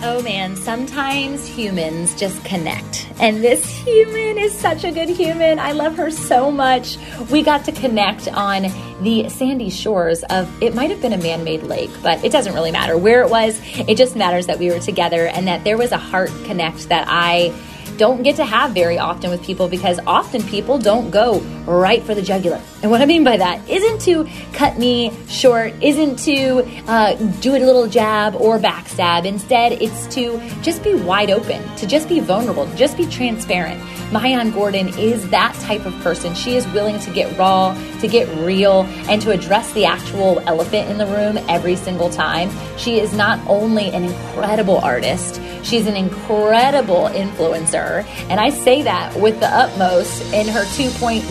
Oh man, sometimes humans just connect. And this human is such a good human. I love her so much. We got to connect on the sandy shores of, it might have been a man made lake, but it doesn't really matter where it was. It just matters that we were together and that there was a heart connect that I don't get to have very often with people because often people don't go right for the jugular. And what I mean by that isn't to cut me short, isn't to uh, do a little jab or backstab. Instead, it's to just be wide open, to just be vulnerable, to just be transparent. Maayan Gordon is that type of person. She is willing to get raw, to get real, and to address the actual elephant in the room every single time. She is not only an incredible artist, she's an incredible influencer. And I say that with the utmost in her two point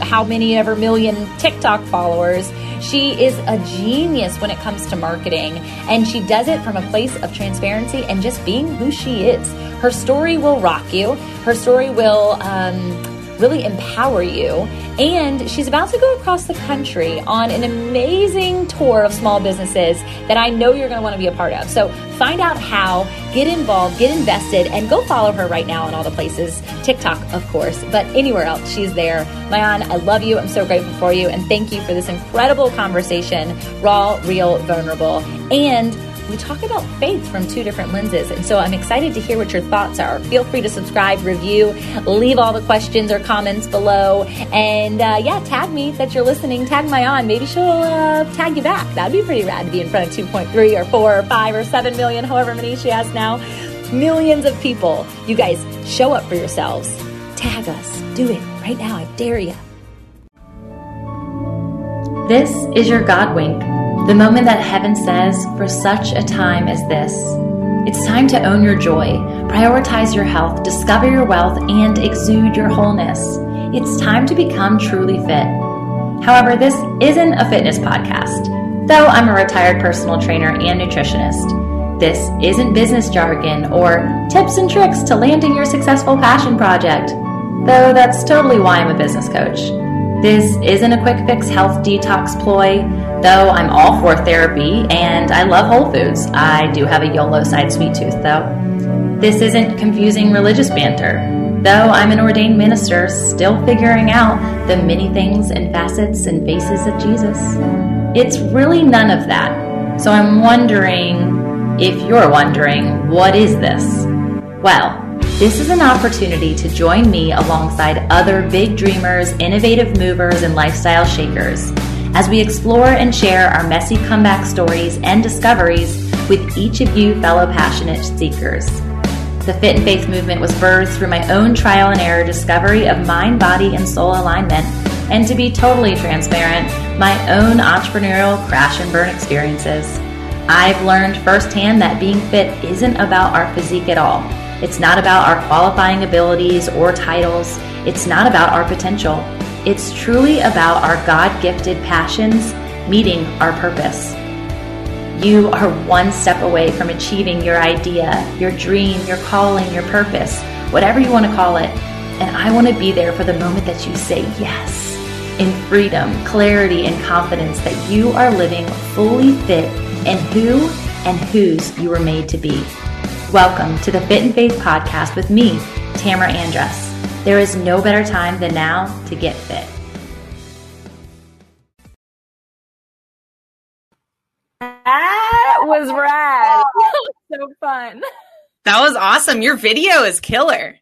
how many ever million TikTok followers. She is a genius when it comes to marketing, and she does it from a place of transparency and just being who she is. Her story will rock you. Her story will um, really empower you. And she's about to go across the country on an amazing tour of small businesses that I know you're going to want to be a part of. So find out how, get involved, get invested, and go follow her right now on all the places. TikTok, of course, but anywhere else, she's there. Maayan, I love you. I'm so grateful for you. And thank you for this incredible conversation raw, real, vulnerable. And we talk about faith from two different lenses. And so I'm excited to hear what your thoughts are. Feel free to subscribe, review, leave all the questions or comments below. And uh, yeah, tag me that you're listening. Tag Maayan. Maybe she'll uh, tag you back. That'd be pretty rad to be in front of 2.3 or 4 or 5 or 7 million, however many she has now. Millions of people. You guys, show up for yourselves. Tag us. Do it right now. I dare you. This is your God wink the moment that heaven says, for such a time as this. It's time to own your joy, prioritize your health, discover your wealth, and exude your wholeness. It's time to become truly fit. However, this isn't a fitness podcast, though I'm a retired personal trainer and nutritionist. This isn't business jargon or tips and tricks to landing your successful passion project, though that's totally why I'm a business coach. This isn't a quick fix health detox ploy, though I'm all for therapy and I love Whole Foods. I do have a YOLO side sweet tooth, though. This isn't confusing religious banter, though I'm an ordained minister still figuring out the many things and facets and faces of Jesus. It's really none of that. So I'm wondering if you're wondering, what is this? Well, this is an opportunity to join me alongside other big dreamers, innovative movers, and lifestyle shakers as we explore and share our messy comeback stories and discoveries with each of you fellow passionate seekers. The Fit and Faith movement was birthed through my own trial and error discovery of mind, body, and soul alignment, and to be totally transparent, my own entrepreneurial crash and burn experiences. I've learned firsthand that being fit isn't about our physique at all. It's not about our qualifying abilities or titles. It's not about our potential. It's truly about our God gifted passions meeting our purpose. You are one step away from achieving your idea, your dream, your calling, your purpose, whatever you want to call it. And I want to be there for the moment that you say yes in freedom, clarity, and confidence that you are living fully fit in who and whose you were made to be. Welcome to the Fit and Faith podcast with me, Tamara Andress. There is no better time than now to get fit. That was rad. so fun. That was awesome. Your video is killer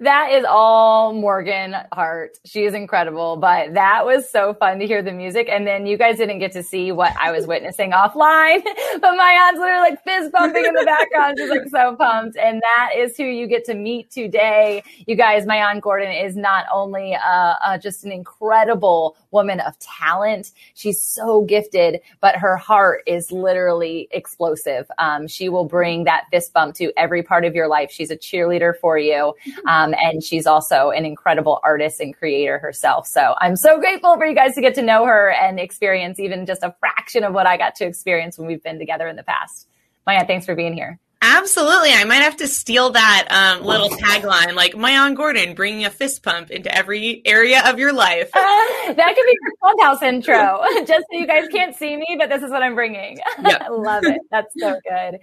that is all Morgan Hart. She is incredible, but that was so fun to hear the music. And then you guys didn't get to see what I was witnessing offline, but my aunt's literally like fist bumping in the background. She's like so pumped. And that is who you get to meet today. You guys, Maayan Gordon is not only uh, uh, just an incredible woman of talent. She's so gifted, but her heart is literally explosive. Um, she will bring that fist bump to every part of your life. She's a cheerleader for you. Um, and she's also an incredible artist and creator herself. So I'm so grateful for you guys to get to know her and experience even just a fraction of what I got to experience when we've been together in the past. Maya, thanks for being here. Absolutely. I might have to steal that um, little tagline, like Maayan Gordon bringing a fist pump into every area of your life. Uh, that could be your clubhouse intro, just so you guys can't see me, but this is what I'm bringing. Yep. I love it. That's so good.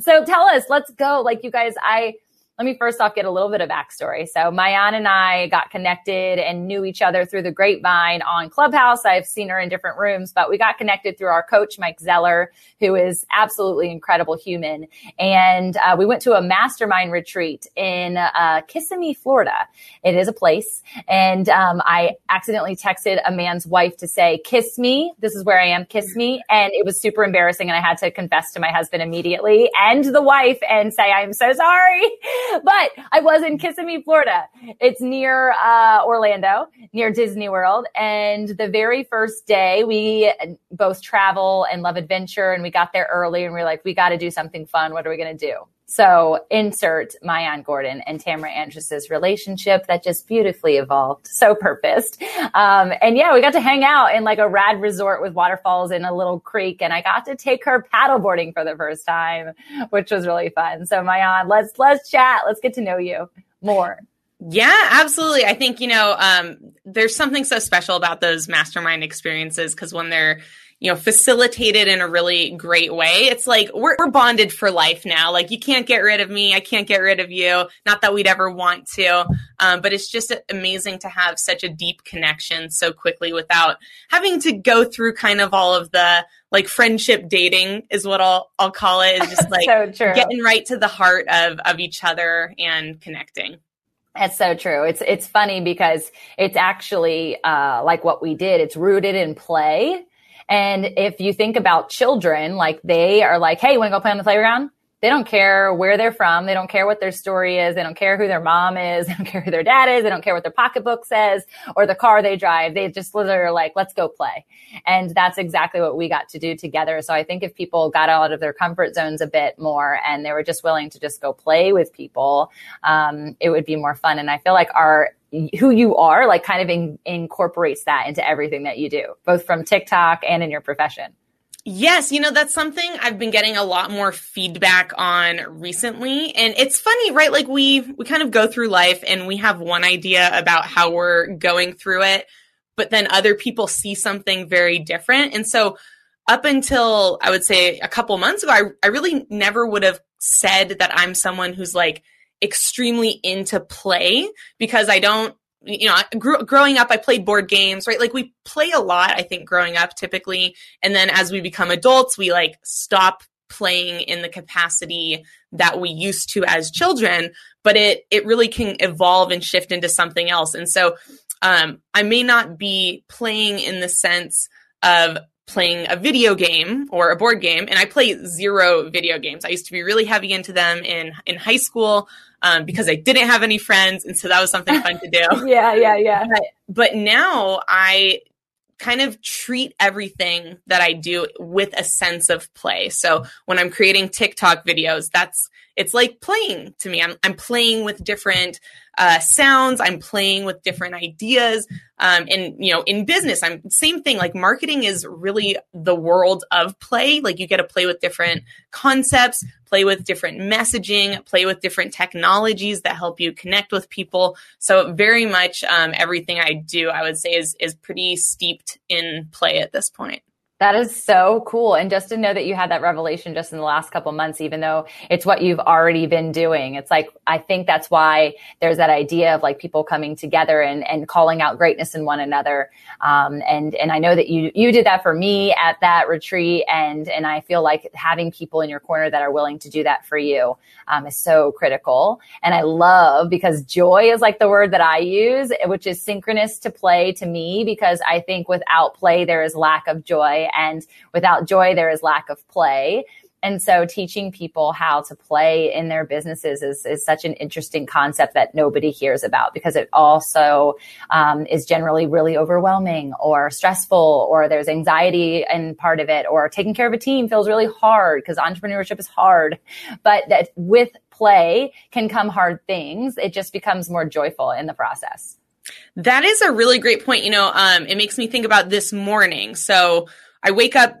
So tell us, let's go. Like you guys, I let me first off get a little bit of backstory. So Maayan and I got connected and knew each other through the grapevine on Clubhouse. I've seen her in different rooms, but we got connected through our coach, Mike Zeller, who is absolutely incredible human. And uh, we went to a mastermind retreat in uh, Kissimmee, Florida. It is a place. And um, I accidentally texted a man's wife to say, kiss me. This is where I am. Kiss me. And it was super embarrassing. And I had to confess to my husband immediately and the wife and say, I'm so sorry. but I was in Kissimmee, Florida. It's near uh, Orlando, near Disney World. And the very first day, we both travel and love adventure. And we got there early and we are like, we got to do something fun. What are we going to do? So insert Maayan Gordon and Tamara Andress's relationship that just beautifully evolved. So purposed. Um, and yeah, we got to hang out in like a rad resort with waterfalls in a little creek. And I got to take her paddleboarding for the first time, which was really fun. So Maayan, let's, let's chat. Let's get to know you more. Yeah, absolutely. I think, you know, um, there's something so special about those mastermind experiences because when they're you know, facilitated in a really great way. It's like we're, we're bonded for life now. Like you can't get rid of me. I can't get rid of you. Not that we'd ever want to. Um, but it's just amazing to have such a deep connection so quickly without having to go through kind of all of the like friendship dating is what I'll, I'll call it. It's just like so getting right to the heart of, of each other and connecting. That's so true. It's it's funny because it's actually uh, like what we did. It's rooted in play, and if you think about children, like they are like, Hey, you want to go play on the playground? They don't care where they're from. They don't care what their story is. They don't care who their mom is. They don't care who their dad is. They don't care what their pocketbook says or the car they drive. They just literally are like, let's go play. And that's exactly what we got to do together. So I think if people got out of their comfort zones a bit more and they were just willing to just go play with people, um, it would be more fun. And I feel like our who you are, like kind of in, incorporates that into everything that you do, both from TikTok and in your profession. Yes, you know, that's something I've been getting a lot more feedback on recently. And it's funny, right? Like we we kind of go through life and we have one idea about how we're going through it, but then other people see something very different. And so up until I would say a couple months ago, I, I really never would have said that I'm someone who's like extremely into play because I don't you know, grew, growing up, I played board games, right? Like we play a lot, I think, growing up typically. And then as we become adults, we like stop playing in the capacity that we used to as children, but it, it really can evolve and shift into something else. And so, um, I may not be playing in the sense of playing a video game or a board game and I play zero video games. I used to be really heavy into them in in high school um, because I didn't have any friends and so that was something fun to do. yeah, yeah, yeah. But, but now I kind of treat everything that I do with a sense of play. So when I'm creating TikTok videos, that's it's like playing to me. I'm I'm playing with different uh, sounds. I'm playing with different ideas. Um, and you know, in business, I'm same thing. Like marketing is really the world of play. Like you get to play with different concepts, play with different messaging, play with different technologies that help you connect with people. So very much um, everything I do, I would say, is is pretty steeped in play at this point. That is so cool. And just to know that you had that revelation just in the last couple months, even though it's what you've already been doing. It's like, I think that's why there's that idea of like people coming together and, and calling out greatness in one another. Um, and, and I know that you, you did that for me at that retreat. And, and I feel like having people in your corner that are willing to do that for you, um, is so critical. And I love because joy is like the word that I use, which is synchronous to play to me, because I think without play, there is lack of joy and without joy, there is lack of play. And so teaching people how to play in their businesses is, is such an interesting concept that nobody hears about because it also um, is generally really overwhelming or stressful or there's anxiety in part of it or taking care of a team feels really hard because entrepreneurship is hard. But that with play can come hard things. It just becomes more joyful in the process. That is a really great point. You know, um, it makes me think about this morning. So I wake up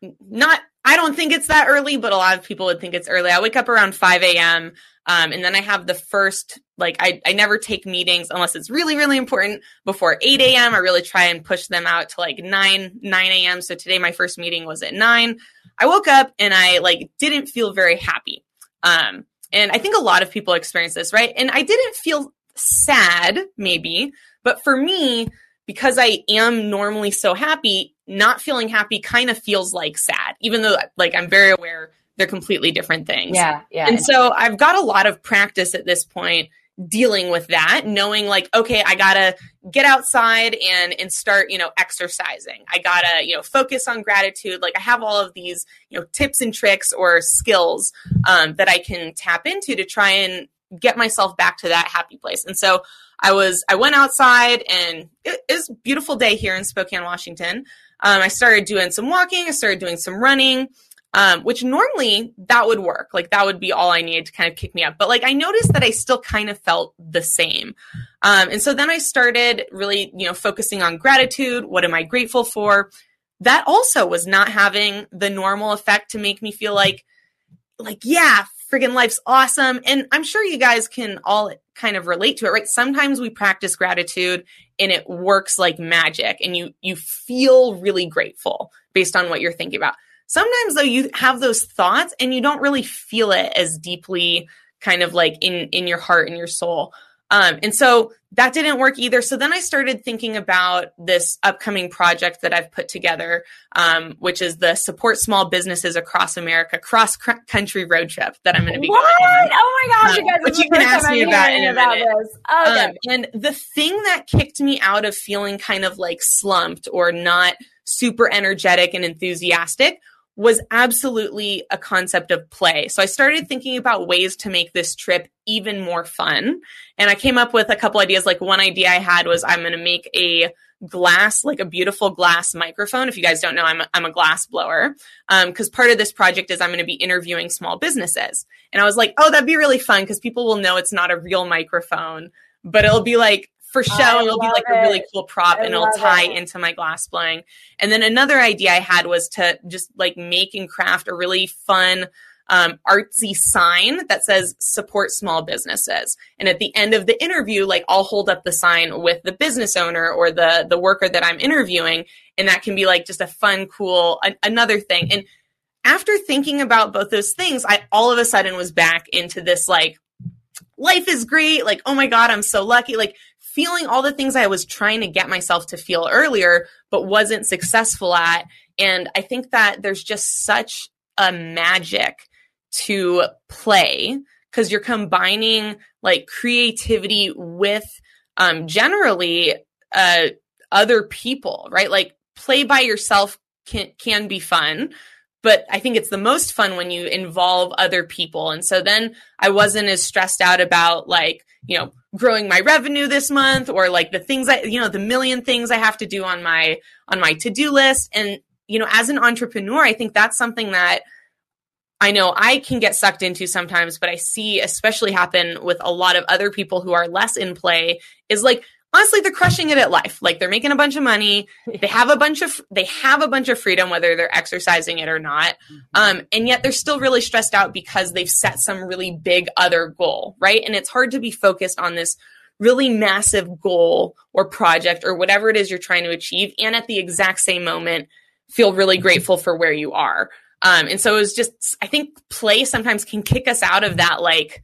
not I don't think it's that early, but a lot of people would think it's early. I wake up around 5 a.m. Um, and then I have the first, like, I, I never take meetings unless it's really, really important before 8 a.m. I really try and push them out to like 9, 9 a.m. So today my first meeting was at 9. I woke up and I like didn't feel very happy. Um, and I think a lot of people experience this, right? And I didn't feel sad, maybe, but for me, because I am normally so happy, not feeling happy kind of feels like sad, even though like I'm very aware they're completely different things. Yeah. Yeah. And so I've got a lot of practice at this point dealing with that, knowing like, okay, I gotta get outside and and start, you know, exercising. I gotta, you know, focus on gratitude. Like I have all of these, you know, tips and tricks or skills um, that I can tap into to try and get myself back to that happy place. And so I was I went outside and it, it was a beautiful day here in Spokane, Washington. Um, I started doing some walking. I started doing some running. Um, which normally that would work. Like that would be all I needed to kind of kick me up. But like I noticed that I still kind of felt the same. Um, and so then I started really, you know, focusing on gratitude. What am I grateful for? That also was not having the normal effect to make me feel like, like, yeah, friggin' life's awesome. And I'm sure you guys can all kind of relate to it, right? Sometimes we practice gratitude and it works like magic and you, you feel really grateful based on what you're thinking about. Sometimes though you have those thoughts and you don't really feel it as deeply kind of like in, in your heart and your soul. Um, and so that didn't work either. So then I started thinking about this upcoming project that I've put together, um, which is the Support Small Businesses Across America cross country road trip that I'm going to be what? on. Oh my gosh, um, you guys! Which you can ask me about in a about minute. This. Okay. Um, and the thing that kicked me out of feeling kind of like slumped or not super energetic and enthusiastic was absolutely a concept of play. So I started thinking about ways to make this trip even more fun. And I came up with a couple ideas. Like one idea I had was I'm going to make a glass, like a beautiful glass microphone. If you guys don't know, I'm a, I'm a glass blower. Um, cause part of this project is I'm going to be interviewing small businesses. And I was like, oh, that'd be really fun because people will know it's not a real microphone, but it'll be like for show I and it'll be like it. a really cool prop I and it'll tie it. into my glass blowing. And then another idea I had was to just like make and craft a really fun um, artsy sign that says support small businesses. And at the end of the interview, like I'll hold up the sign with the business owner or the the worker that I'm interviewing, and that can be like just a fun, cool another thing. And after thinking about both those things, I all of a sudden was back into this like life is great, like oh my god, I'm so lucky, like feeling all the things I was trying to get myself to feel earlier, but wasn't successful at. And I think that there's just such a magic to play because you're combining like creativity with um, generally uh, other people, right? Like play by yourself can can be fun, but I think it's the most fun when you involve other people. And so then I wasn't as stressed out about like you know growing my revenue this month or like the things I you know the million things I have to do on my on my to do list. And you know as an entrepreneur, I think that's something that I know I can get sucked into sometimes, but I see especially happen with a lot of other people who are less in play is like honestly they're crushing it at life. Like they're making a bunch of money, they have a bunch of they have a bunch of freedom whether they're exercising it or not. Um and yet they're still really stressed out because they've set some really big other goal, right? And it's hard to be focused on this really massive goal or project or whatever it is you're trying to achieve and at the exact same moment feel really grateful for where you are. Um, and so it was just, I think play sometimes can kick us out of that, like,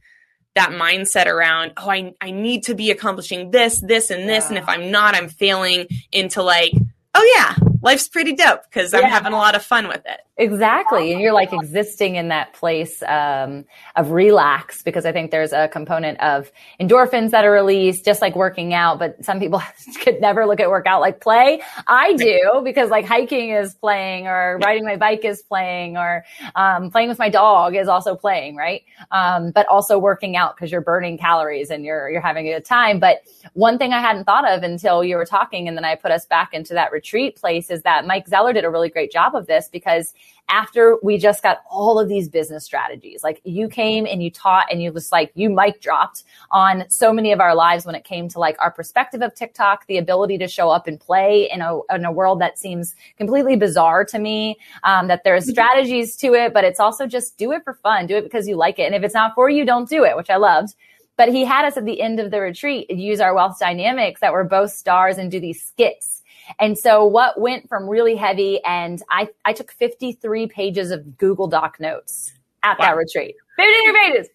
that mindset around, oh, I, I need to be accomplishing this, this, and this. And if I'm not, I'm failing into like, oh, yeah, life's pretty dope because I'm having a lot of fun with it. Exactly. And you're like existing in that place um, of relax because I think there's a component of endorphins that are released, just like working out. But some people could never look at workout like play. I do because like hiking is playing or riding my bike is playing or um, playing with my dog is also playing, right? Um, but also working out because you're burning calories and you're, you're having a good time. But one thing I hadn't thought of until you were talking and then I put us back into that retreat place piece is that Mike Zeller did a really great job of this because after we just got all of these business strategies. Like you came and you taught and you just like you mic dropped on so many of our lives when it came to like our perspective of TikTok, the ability to show up and play in a in a world that seems completely bizarre to me. Um, that there's mm-hmm. strategies to it, but it's also just do it for fun, do it because you like it, and if it's not for you, don't do it, which I loved. But he had us at the end of the retreat use our wealth dynamics that were both stars and do these skits and so what went from really heavy and I, I took 53 pages of Google Doc notes at wow. that retreat. 53 pages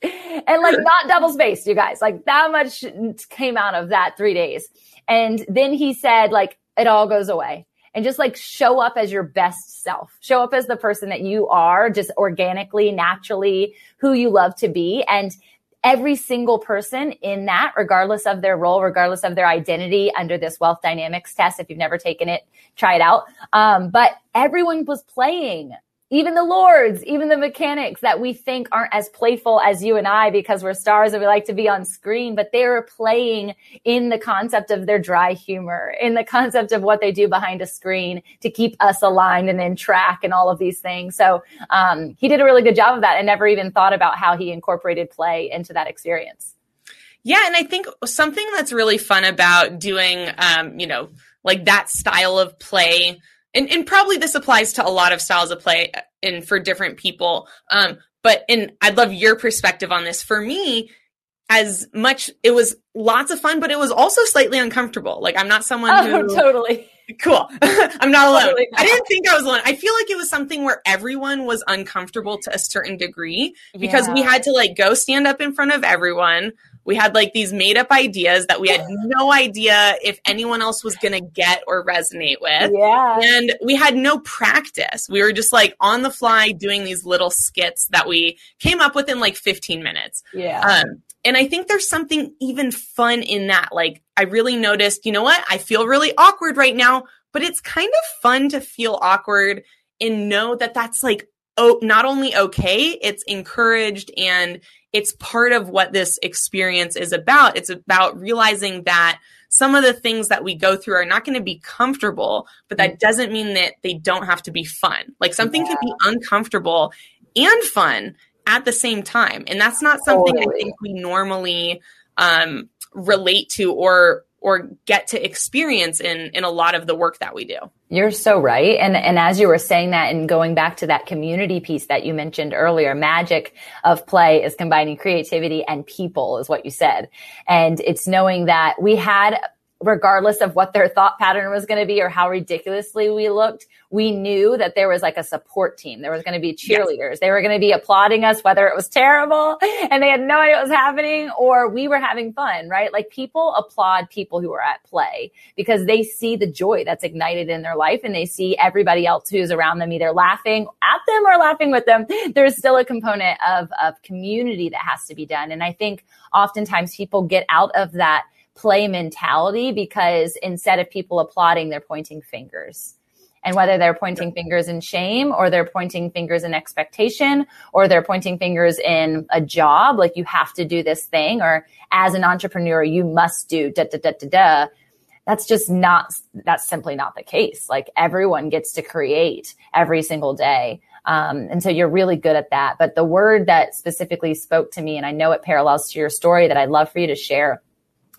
and like not double spaced, you guys, like that much came out of that three days. And then he said like, it all goes away and just like show up as your best self. Show up as the person that you are, just organically, naturally, who you love to be. And every single person in that, regardless of their role, regardless of their identity under this wealth dynamics test. If you've never taken it, try it out. Um, but everyone was playing even the lords, even the mechanics that we think aren't as playful as you and I because we're stars and we like to be on screen, but they are playing in the concept of their dry humor, in the concept of what they do behind a screen to keep us aligned and in track and all of these things. So um, he did a really good job of that and never even thought about how he incorporated play into that experience. Yeah, and I think something that's really fun about doing, um, you know, like that style of play and, and probably this applies to a lot of styles of play and for different people. Um, but and I'd love your perspective on this. For me, as much it was lots of fun, but it was also slightly uncomfortable. Like I'm not someone oh, who totally cool. I'm not alone. Totally not. I didn't think I was alone. I feel like it was something where everyone was uncomfortable to a certain degree because yeah. we had to like go stand up in front of everyone. We had like these made up ideas that we had no idea if anyone else was going to get or resonate with. Yeah. And we had no practice. We were just like on the fly doing these little skits that we came up with in like 15 minutes. Yeah. Um, and I think there's something even fun in that. Like, I really noticed, you know what? I feel really awkward right now, but it's kind of fun to feel awkward and know that that's like, oh, not only okay, it's encouraged and it's part of what this experience is about. It's about realizing that some of the things that we go through are not going to be comfortable, but that doesn't mean that they don't have to be fun. Like something yeah. can be uncomfortable and fun at the same time. And that's not something totally. I think we normally um, relate to or or get to experience in in a lot of the work that we do. You're so right. And and as you were saying that and going back to that community piece that you mentioned earlier, magic of play is combining creativity and people is what you said. And it's knowing that we had regardless of what their thought pattern was going to be or how ridiculously we looked, we knew that there was like a support team. There was going to be cheerleaders. Yes. They were going to be applauding us, whether it was terrible and they had no idea what was happening or we were having fun, right? Like people applaud people who are at play because they see the joy that's ignited in their life and they see everybody else who's around them either laughing at them or laughing with them. There's still a component of, of community that has to be done. And I think oftentimes people get out of that play mentality because instead of people applauding, they're pointing fingers. And whether they're pointing fingers in shame or they're pointing fingers in expectation or they're pointing fingers in a job, like you have to do this thing or as an entrepreneur, you must do da da da da da. That's just not, that's simply not the case. Like everyone gets to create every single day. Um, and so you're really good at that. But the word that specifically spoke to me, and I know it parallels to your story that I'd love for you to share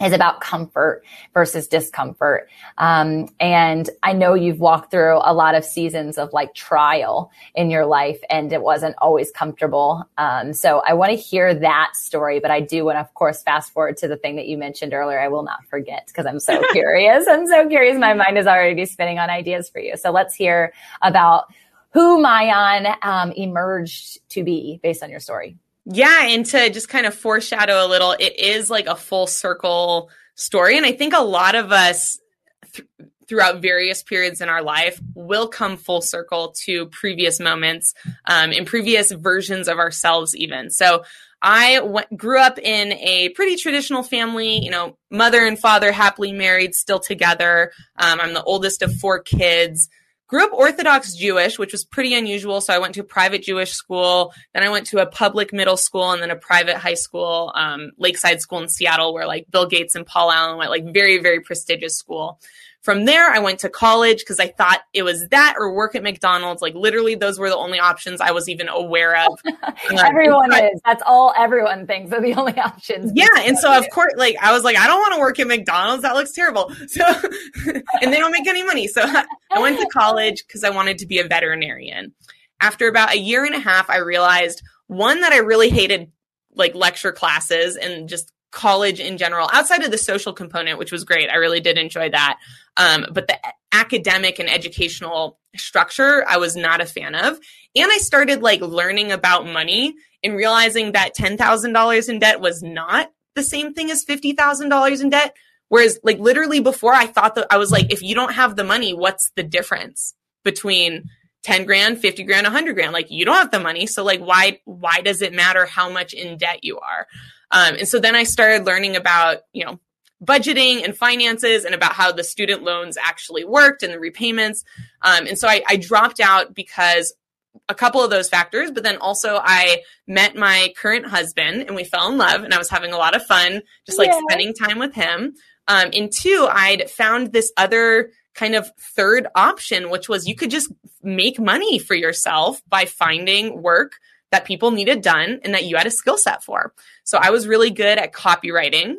is about comfort versus discomfort. Um, and I know you've walked through a lot of seasons of like trial in your life and it wasn't always comfortable. Um, so I want to hear that story, but I do want to, of course, fast forward to the thing that you mentioned earlier. I will not forget because I'm so curious. I'm so curious. My mind is already spinning on ideas for you. So let's hear about who Maayan um, emerged to be based on your story. Yeah, and to just kind of foreshadow a little, it is like a full circle story. And I think a lot of us th- throughout various periods in our life will come full circle to previous moments um, in previous versions of ourselves, even. So I grew up in a pretty traditional family, you know, mother and father happily married, still together. Um, I'm the oldest of four kids grew up Orthodox Jewish, which was pretty unusual. So I went to a private Jewish school. Then I went to a public middle school and then a private high school, um, Lakeside School in Seattle, where like Bill Gates and Paul Allen went, like very, very prestigious school. From there, I went to college because I thought it was that or work at McDonald's. Like literally, those were the only options I was even aware of. everyone is. That's all everyone thinks are the only options. Yeah, and so of course, like I was like, I don't want to work at McDonald's. That looks terrible. So, and they don't make any money. So I went to college because I wanted to be a veterinarian. After about a year and a half, I realized one that I really hated like lecture classes and just college in general, outside of the social component, which was great. I really did enjoy that. Um, but the academic and educational structure, I was not a fan of. And I started like learning about money and realizing that $10,000 in debt was not the same thing as $50,000 in debt. Whereas, like, literally before I thought that I was like, if you don't have the money, what's the difference between 10 grand, 50 grand, 100 grand? Like, you don't have the money. So, like, why, why does it matter how much in debt you are? Um, and so then I started learning about, you know, budgeting and finances and about how the student loans actually worked and the repayments. Um, and so I, I dropped out because a couple of those factors, but then also I met my current husband and we fell in love and I was having a lot of fun just like yeah. spending time with him. Um, and two, I'd found this other kind of third option, which was you could just make money for yourself by finding work that people needed done and that you had a skill set for. So I was really good at copywriting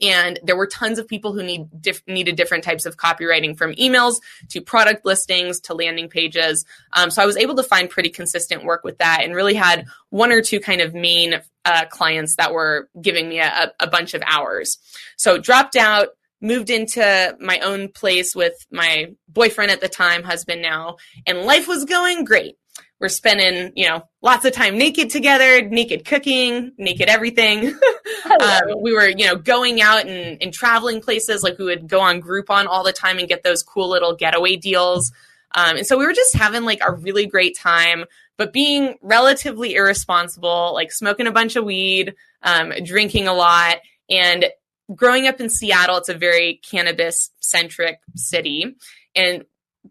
and there were tons of people who need needed different types of copywriting from emails to product listings to landing pages. Um, so i was able to find pretty consistent work with that and really had one or two kind of main uh, clients that were giving me a, a bunch of hours. So dropped out moved into my own place with my boyfriend at the time husband now and life was going great we're spending, you know, lots of time naked together, naked cooking, naked everything. um, we were, you know, going out and, and, traveling places. Like we would go on Groupon all the time and get those cool little getaway deals. Um, and so we were just having like a really great time, but being relatively irresponsible, like smoking a bunch of weed, um, drinking a lot. And growing up in Seattle, it's a very cannabis centric city. And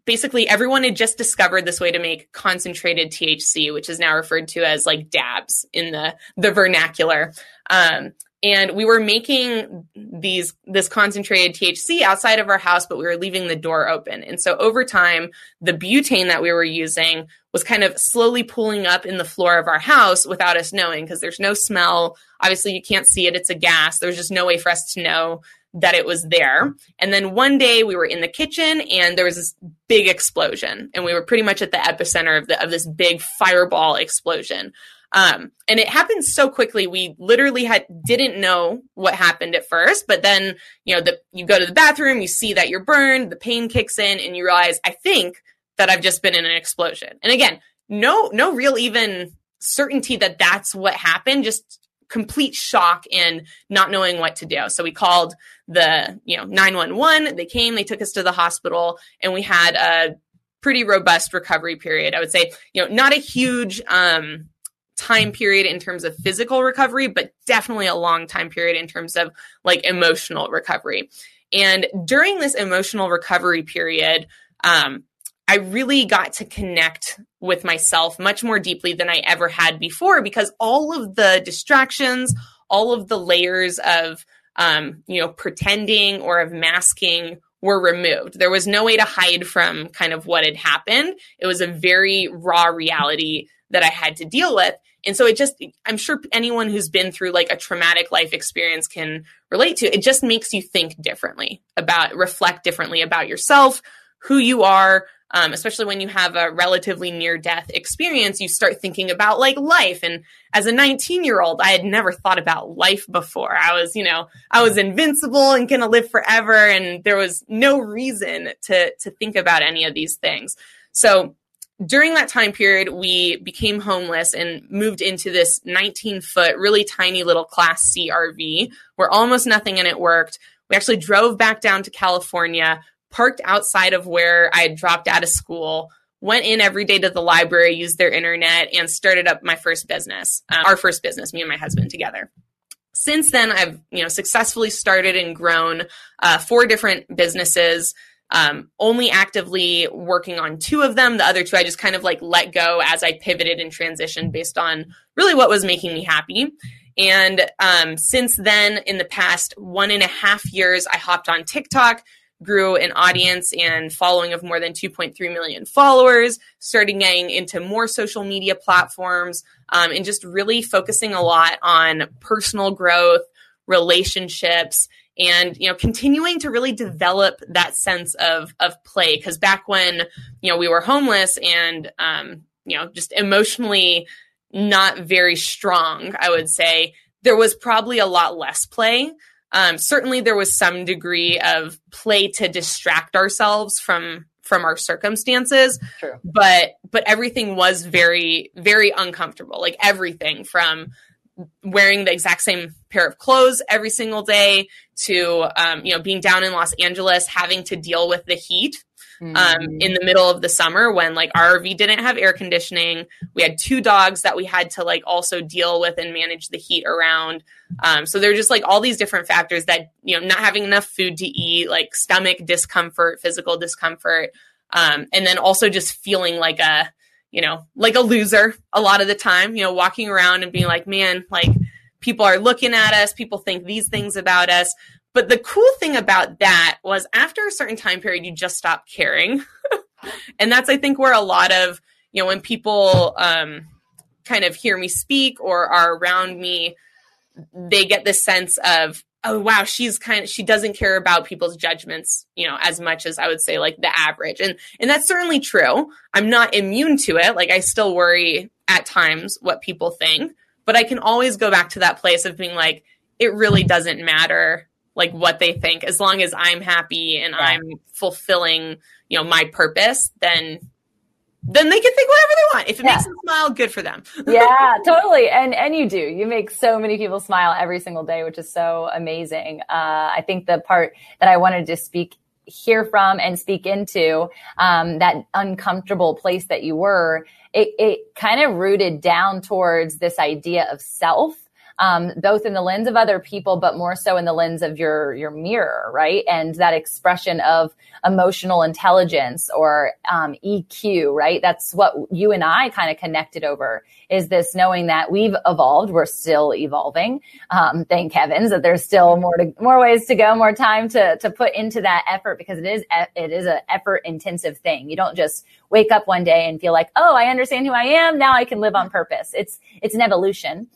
basically everyone had just discovered this way to make concentrated THC, which is now referred to as like dabs in the the vernacular. Um, and we were making these this concentrated THC outside of our house, but we were leaving the door open. And so over time, the butane that we were using was kind of slowly pulling up in the floor of our house without us knowing because there's no smell. Obviously, you can't see it; it's a gas. There's just no way for us to know that it was there. And then one day we were in the kitchen and there was this big explosion and we were pretty much at the epicenter of the of this big fireball explosion. Um, and it happened so quickly. We literally had didn't know what happened at first, but then you know the you go to the bathroom, you see that you're burned, the pain kicks in, and you realize I think that I've just been in an explosion. And again, no no real even certainty that that's what happened. Just complete shock and not knowing what to do. So we called the, you know, 911. They came, they took us to the hospital and we had a pretty robust recovery period. I would say, you know, not a huge um time period in terms of physical recovery, but definitely a long time period in terms of like emotional recovery. And during this emotional recovery period, um, I really got to connect with myself much more deeply than I ever had before because all of the distractions, all of the layers of, um, you know, pretending or of masking were removed. There was no way to hide from kind of what had happened. It was a very raw reality that I had to deal with. And so it just, I'm sure anyone who's been through like a traumatic life experience can relate to. It just makes you think differently about, reflect differently about yourself, who you are, um, especially when you have a relatively near death experience, you start thinking about like life. And as a 19 year old, I had never thought about life before. I was, you know, I was invincible and going to live forever. And there was no reason to, to think about any of these things. So during that time period, we became homeless and moved into this 19 foot, really tiny little class C RV where almost nothing in it worked. We actually drove back down to California, parked outside of where I had dropped out of school, went in every day to the library, used their internet, and started up my first business, uh, our first business, me and my husband together. Since then, I've you know successfully started and grown uh, four different businesses. Um, only actively working on two of them. The other two I just kind of like let go as I pivoted and transitioned based on really what was making me happy. And um, since then, in the past one and a half years, I hopped on TikTok grew an audience and following of more than 2.3 million followers, started getting into more social media platforms, um, and just really focusing a lot on personal growth, relationships, and you know continuing to really develop that sense of of play. Because back when you know we were homeless and um, you know just emotionally not very strong i would say there was probably a lot less play um, certainly there was some degree of play to distract ourselves from from our circumstances True. but but everything was very very uncomfortable like everything from wearing the exact same pair of clothes every single day to um, you know being down in los angeles having to deal with the heat um, Mm. in the middle of the summer when like our RV didn't have air conditioning. We had two dogs that we had to like also deal with and manage the heat around. Um, so there are just like all these different factors that you know not having enough food to eat, like stomach discomfort, physical discomfort, um, and then also just feeling like a you know like a loser a lot of the time. You know, walking around and being like, man, like people are looking at us, people think these things about us. But the cool thing about that was after a certain time period, you just stop caring. and that's, I think, where a lot of, you know, when people um, kind of hear me speak or are around me, they get this sense of, oh, wow, she's kind of, she doesn't care about people's judgments, you know, as much as I would say like the average. And, and that's certainly true. I'm not immune to it. Like I still worry at times what people think, but I can always go back to that place of being like, it really doesn't matter like what they think as long as i'm happy and Yeah. i'm fulfilling you know my purpose then then they can think whatever they want if it Yeah. makes them smile good for them yeah, totally. And and you do. You make so many people smile every single day, which is so amazing. Uh, I think the part that I wanted to speak hear from and speak into um, that uncomfortable place that you were it, it kind of rooted down towards this idea of self um, both in the lens of other people, but more so in the lens of your your mirror, right? And that expression of emotional intelligence or um, EQ, right? That's what you and I kind of connected over. Is this knowing that we've evolved, we're still evolving. Um, thank heavens that there's still more to more ways to go, more time to to put into that effort because it is it is an effort intensive thing. You don't just wake up one day and feel like, oh, I understand who I am. Now I can live on purpose. It's it's an evolution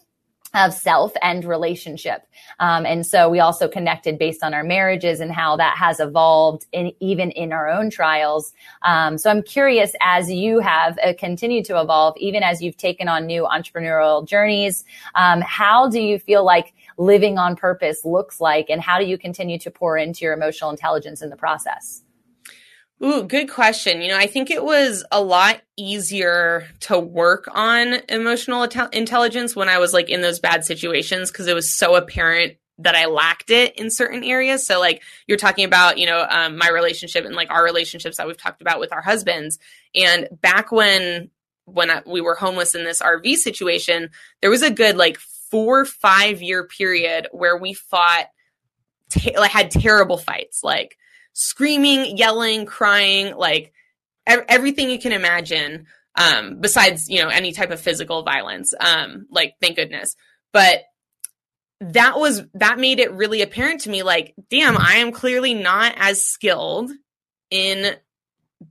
of self and relationship. Um, and so we also connected based on our marriages and how that has evolved in, even in our own trials. Um, so I'm curious as you have uh, continued to evolve, even as you've taken on new entrepreneurial journeys, um, how do you feel like living on purpose looks like and how do you continue to pour into your emotional intelligence in the process? Ooh, good question. You know, I think it was a lot easier to work on emotional inte- intelligence when I was like in those bad situations because it was so apparent that I lacked it in certain areas. So, like you're talking about, you know, um, my relationship and like our relationships that we've talked about with our husbands. And back when when I, we were homeless in this RV situation, there was a good like four five year period where we fought, te- like had terrible fights, like screaming, yelling, crying, like ev- everything you can imagine. Um, besides, you know, any type of physical violence. Um, like thank goodness. But that was that made it really apparent to me like, damn, I am clearly not as skilled in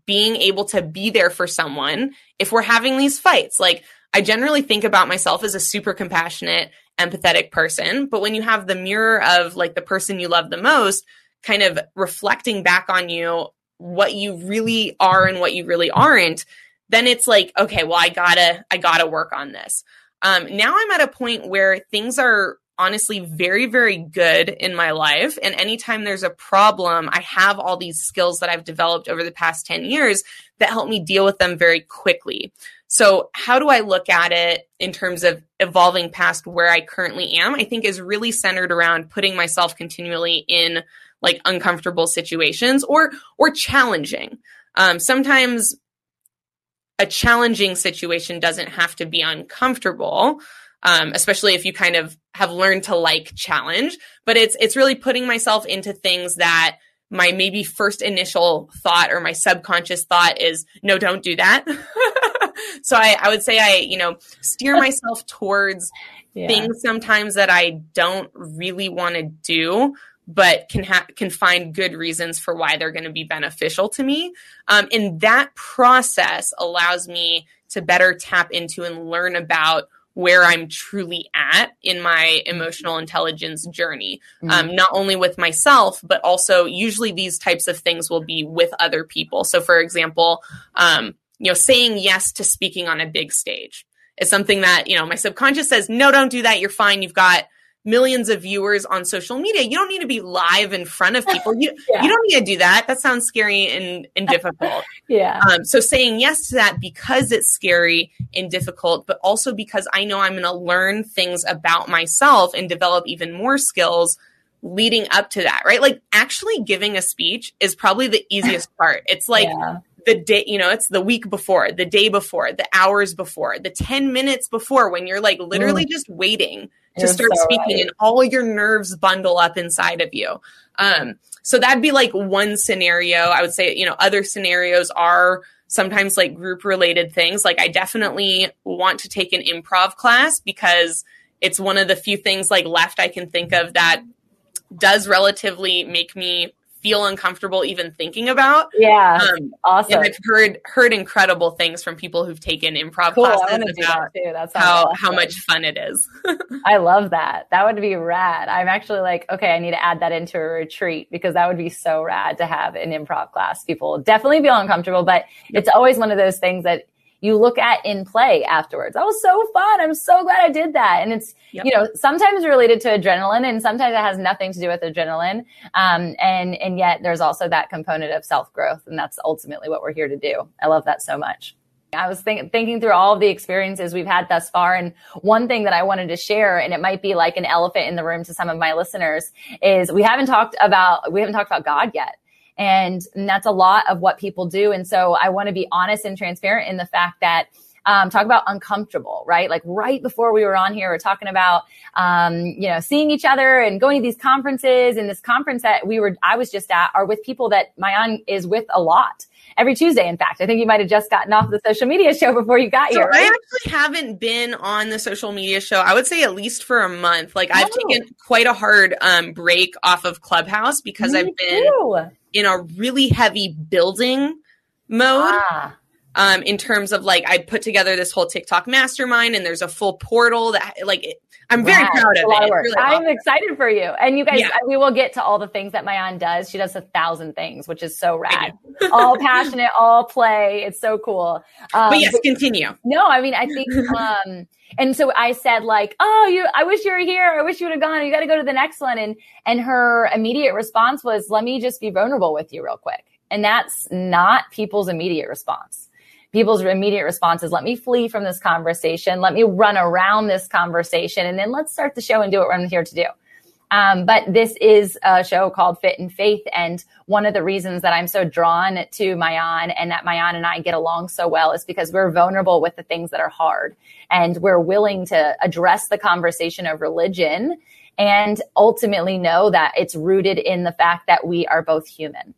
being able to be there for someone if we're having these fights. Like I generally think about myself as a super compassionate, empathetic person, but when you have the mirror of like the person you love the most, kind of reflecting back on you what you really are and what you really aren't, then it's like, okay, well, I gotta, I gotta work on this. Um, now I'm at a point where things are honestly very, very good in my life. And anytime there's a problem, I have all these skills that I've developed over the past 10 years that help me deal with them very quickly. So, how do I look at it in terms of evolving past where I currently am? I think is really centered around putting myself continually in like uncomfortable situations or or challenging. Um, sometimes a challenging situation doesn't have to be uncomfortable, um, especially if you kind of have learned to like challenge. But it's it's really putting myself into things that my maybe first initial thought or my subconscious thought is no, don't do that. so I, I would say I you know steer myself towards Yeah. things sometimes that I don't really want to do, but can ha- can find good reasons for why they're going to be beneficial to me. Um, and that process allows me to better tap into and learn about where I'm truly at in my emotional intelligence journey. Mm-hmm. Um, not only with myself, but also usually these types of things will be with other people. So, for example, um, you know, saying yes to speaking on a big stage is something that, you know, my subconscious says, no, don't do that. You're fine. You've got millions of viewers on social media. You don't need to be live in front of people. You, yeah. you don't need to do that. That sounds scary and, and difficult. yeah. Um, so saying yes to that because it's scary and difficult, but also because I know I'm going to learn things about myself and develop even more skills leading up to that, right? Like actually giving a speech is probably the easiest part. It's like, yeah the day, you know, it's the week before, the day before, the hours before, the 10 minutes before when you're like literally mm. just waiting to you're start so speaking right. and all your nerves bundle up inside of you. Um, so that'd be like one scenario. I would say, you know, other scenarios are sometimes like group related things. Like I definitely want to take an improv class because it's one of the few things like left I can think of that does relatively make me feel uncomfortable even thinking about. Yeah, um, awesome. And I've heard heard incredible things from people who've taken improv cool, classes about that how awesome. how much fun it is. I love that. That would be rad. I'm actually like, okay, I need to add that into a retreat because that would be so rad to have an improv class. People definitely feel uncomfortable, but it's always one of those things that you look at in play afterwards. That was so fun. I'm so glad I did that. And it's, yep. you know, sometimes related to adrenaline and sometimes it has nothing to do with adrenaline. Um, and, and yet there's also that component of self growth. And that's ultimately what we're here to do. I love that so much. I was think, thinking through all of the experiences we've had thus far. And one thing that I wanted to share, and it might be like an elephant in the room to some of my listeners, is we haven't talked about, we haven't talked about God yet. And, and that's a lot of what people do. And so I want to be honest and transparent in the fact that um, talk about uncomfortable, right? Like right before we were on here, we are talking about, um, you know, seeing each other and going to these conferences and this conference that we were, I was just at are with people that Maayan is with a lot every Tuesday. In fact, I think you might have just gotten off the social media show before you got so here. Right? I actually haven't been on the social media show. I would say at least for a month. Like I've oh. taken quite a hard um, break off of Clubhouse because Me I've been too. in a really heavy building mode. Ah um, in terms of like I put together this whole TikTok mastermind and there's a full portal that like it, I'm very wow, proud of it. Really I'm awesome. excited for you. And you guys, yeah. we will get to all the things that Maayan does. She does a thousand things, which is so rad. all passionate, all play. It's so cool. Um, but yes, but, continue. No, I mean, I think, um, and so I said like, oh, you, I wish you were here. I wish you would have gone. You got to go to the next one. And, and her immediate response was, let me just be vulnerable with you real quick. And that's not people's immediate response people's immediate response is, let me flee from this conversation. Let me run around this conversation. And then let's start the show and do what I'm here to do. Um, but this is a show called Fit and Faith. And one of the reasons that I'm so drawn to Maayan and that Maayan and I get along so well is because we're vulnerable with the things that are hard and we're willing to address the conversation of religion and ultimately know that it's rooted in the fact that we are both human.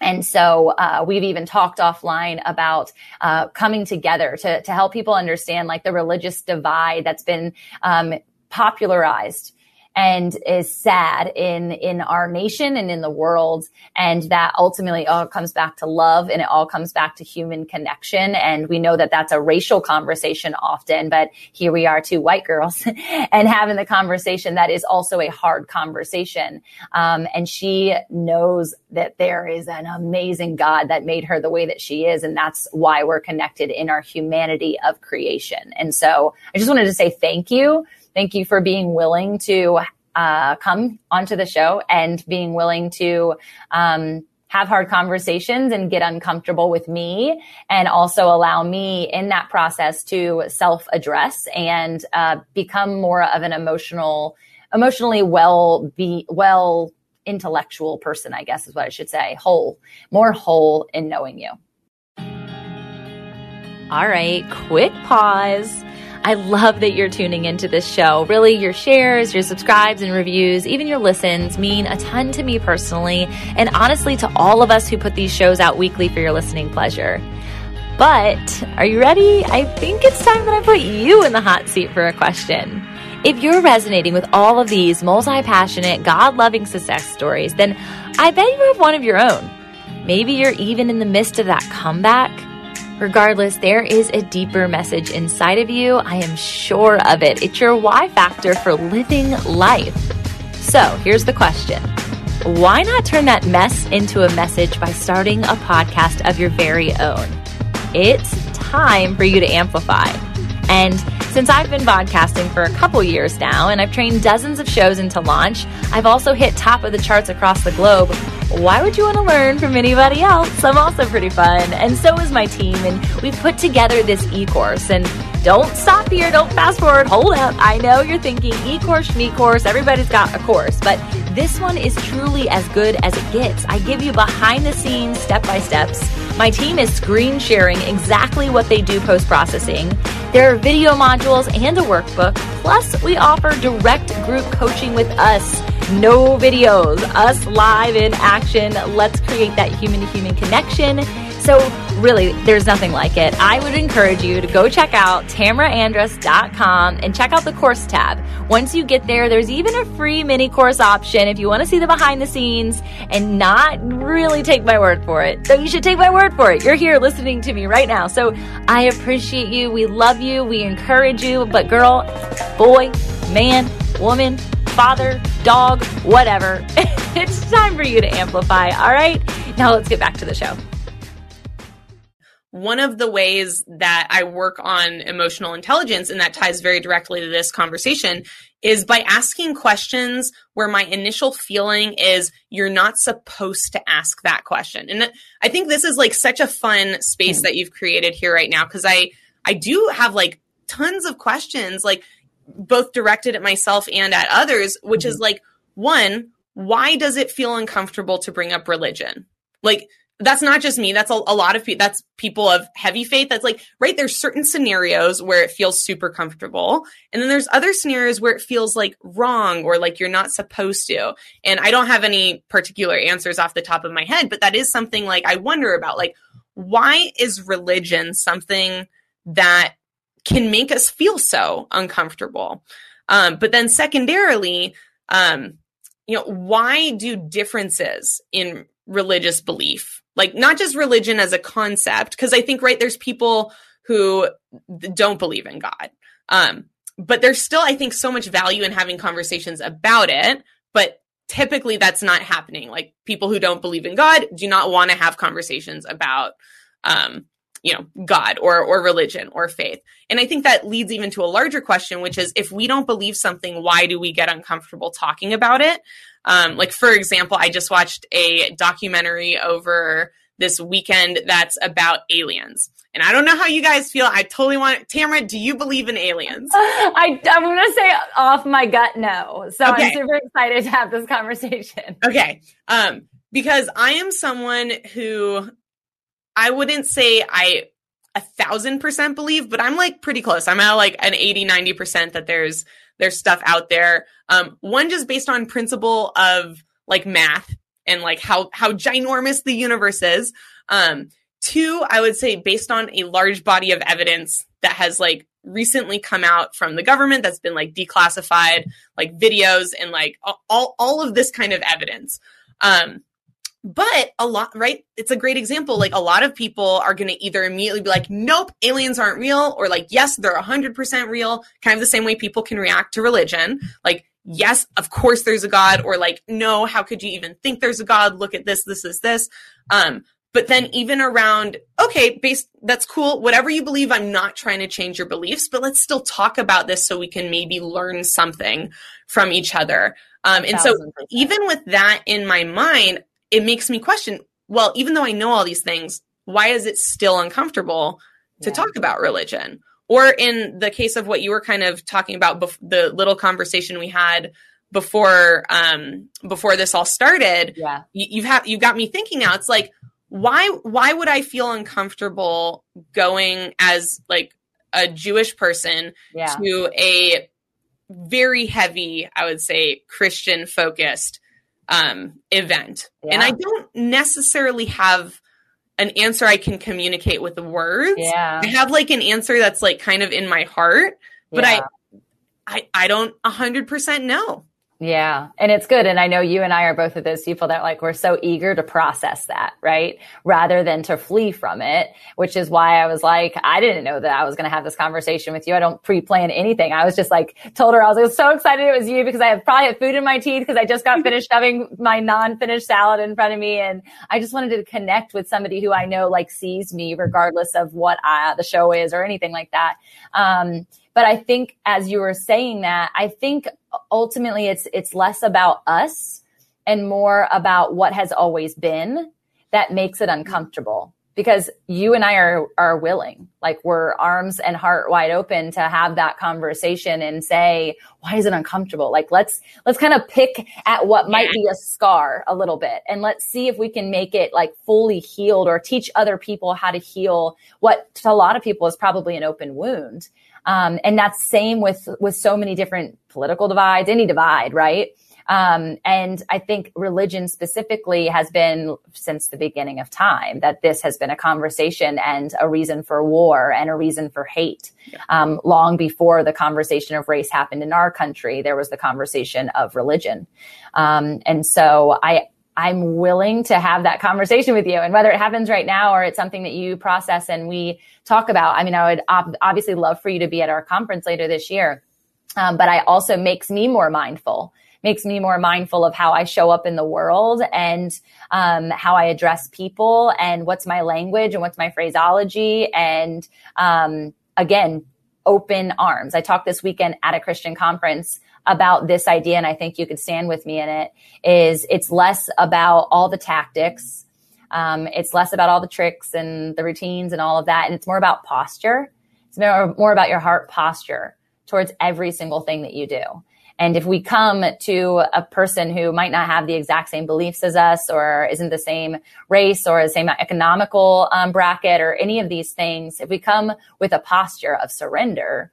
And so uh, we've even talked offline about uh, coming together to to help people understand like the religious divide that's been um, popularized and is sad in in our nation and in the world. And that ultimately all comes back to love and it all comes back to human connection. And we know that that's a racial conversation often but here we are two white girls and having the conversation that is also a hard conversation. Um, and she knows that there is an amazing god that made her the way that she is. And that's why we're connected in our humanity of creation. And so i just wanted to say thank you Thank you for being willing to uh, come onto the show and being willing to um, have hard conversations and get uncomfortable with me and also allow me in that process to self address and uh, become more of an emotional emotionally well be well intellectual person i guess is what i should say. Whole more whole in knowing you. All right quick pause I love that you're tuning into this show. Really, your shares, your subscribes and reviews, even your listens mean a ton to me personally, and honestly to all of us who put these shows out weekly for your listening pleasure. But are you ready? I think it's time that I put you in the hot seat for a question. If you're resonating with all of these multi passionate, God loving success stories, then I bet you have one of your own. Maybe you're even in the midst of that comeback. Regardless, there is a deeper message inside of you. I am sure of it. It's your why factor for living life. So here's the question Why not turn that mess into a message by starting a podcast of your very own? It's time for you to amplify. And since I've been podcasting for a couple years now and I've trained dozens of shows into launch, I've also hit top of the charts across the globe. Why would you want to learn from anybody else? I'm also pretty fun, and so is my team. And we've put together this e course. And don't stop here, don't fast forward, hold up. I know you're thinking e course, me course, everybody's got a course, but this one is truly as good as it gets. I give you behind the scenes, step by steps. My team is screen sharing exactly what they do post processing. There are video modules and a workbook. Plus, we offer direct group coaching with us. No videos, us live in action. Let's create that human to human connection. So, really, there's nothing like it. I would encourage you to go check out tamaraandress.com and check out the course tab. Once you get there, there's even a free mini course option if you want to see the behind the scenes and not really take my word for it. So, you should take my word for it. You're here listening to me right now. So, I appreciate you. We love you. We encourage you. But, girl, boy, man, woman, father, dog, whatever, it's time for you to amplify. All right? Now, let's get back to the show one of the ways that I work on emotional intelligence, and that ties very directly to this conversation, is by asking questions where my initial feeling is you're not supposed to ask that question. And I think this is like such a fun space hmm. that you've created here right now because I I do have like tons of questions like both directed at myself and at others, which mm-hmm. is like one, why does it feel uncomfortable to bring up religion? Like that's not just me. That's a, a lot of people. That's people of heavy faith. That's like, right. There's certain scenarios where it feels super comfortable. And then there's other scenarios where it feels like wrong or like you're not supposed to. And I don't have any particular answers off the top of my head, but that is something like I wonder about, like, why is religion something that can make us feel so uncomfortable? Um, but then secondarily, um, you know, why do differences in religious belief like not just religion as a concept because i think right there's people who don't believe in god um but there's still i think so much value in having conversations about it but typically that's not happening like people who don't believe in god do not want to have conversations about um you know god or or religion or faith. And i think that leads even to a larger question which is if we don't believe something why do we get uncomfortable talking about it? Um, like for example i just watched a documentary over this weekend that's about aliens. And i don't know how you guys feel. I totally want tamara do you believe in aliens? I, i'm going to say off my gut no. So okay. i'm super excited to have this conversation. Okay. Um because i am someone who I wouldn't say I a thousand percent believe, but I'm like pretty close. I'm at like an 80, 90% that there's there's stuff out there. Um, one just based on principle of like math and like how how ginormous the universe is. Um, two, I would say based on a large body of evidence that has like recently come out from the government that's been like declassified, like videos and like all all of this kind of evidence. Um, but a lot, right? It's a great example. Like a lot of people are going to either immediately be like, nope, aliens aren't real, or like, yes, they're 100% real. Kind of the same way people can react to religion. Like, yes, of course there's a God, or like, no, how could you even think there's a God? Look at this, this is this. Um, but then even around, okay, based, that's cool. Whatever you believe, I'm not trying to change your beliefs, but let's still talk about this so we can maybe learn something from each other. Um, and so even with that in my mind, it makes me question well, even though I know all these things, why is it still uncomfortable to yeah. talk about religion? Or in the case of what you were kind of talking about, bef- the little conversation we had before um, before this all started, yeah, you, you've ha- you got me thinking now. It's like why why would I feel uncomfortable going as like a Jewish person yeah. to a very heavy, I would say, Christian focused um, event. Yeah. And I don't necessarily have an answer I can communicate with the words. Yeah. I have like an answer that's like kind of in my heart, but yeah. I I, I don't a 100% know. Yeah. And it's good. And I know you and I are both of those people that like, we're so eager to process that, right? Rather than to flee from it, which is why I was like, I didn't know that I was going to have this conversation with you. I don't pre-plan anything. I was just like, told her I was, like, so excited it was you because I have probably had food in my teeth because I just got finished having my non-finished salad in front of me. And I just wanted to connect with somebody who I know like sees me regardless of what uh, the show is or anything like that. Um, but I think as you were saying that, I think ultimately it's it's less about us and more about what has always been that makes it uncomfortable. Because you and I are are willing. Like we're arms and heart wide open to have that conversation and say why is it uncomfortable? Like let's let's kind of pick at what might be a scar a little bit. And let's see if we can make it like fully healed or teach other people how to heal what to a lot of people is probably an open wound um, and that's same with, with so many different political divides, any divide, right? Um, and I think religion specifically has been since the beginning of time that this has been a conversation and a reason for war and a reason for hate. Um, long before the conversation of race happened in our country, there was the conversation of religion. Um, and so I, I'm willing to have that conversation with you. And whether it happens right now or it's something that you process and we talk about, I mean, I would ob- obviously love for you to be at our conference later this year. Um, but I also makes me more mindful, makes me more mindful of how I show up in the world and um, how I address people and what's my language and what's my phraseology. And um, again, open arms. I talked this weekend at a Christian conference about this idea, and I think you could stand with me in it, is it's less about all the tactics. Um, it's less about all the tricks and the routines and all of that. And it's more about posture. It's more, more about your heart posture towards every single thing that you do. And if we come to a person who might not have the exact same beliefs as us or isn't the same race or the same economical um, bracket or any of these things, if we come with a posture of surrender,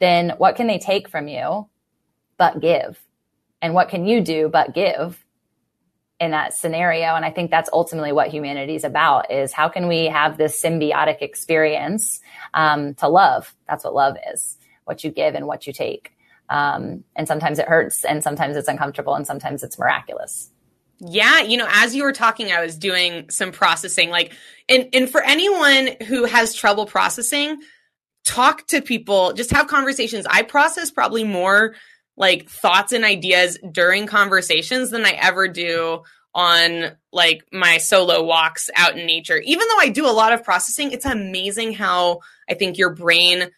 then what can they take from you but give. And what can you do but give in that scenario? And I think that's ultimately what humanity is about is how can we have this symbiotic experience um, to love? That's what love is, what you give and what you take. Um, and sometimes it hurts and sometimes it's uncomfortable and sometimes it's miraculous. Yeah, you know, as you were talking, I was doing some processing. Like, and and for anyone who has trouble processing, talk to people, just have conversations. I process probably more like thoughts and ideas during conversations than I ever do on like my solo walks out in nature. Even though I do a lot of processing, it's amazing how I think your brain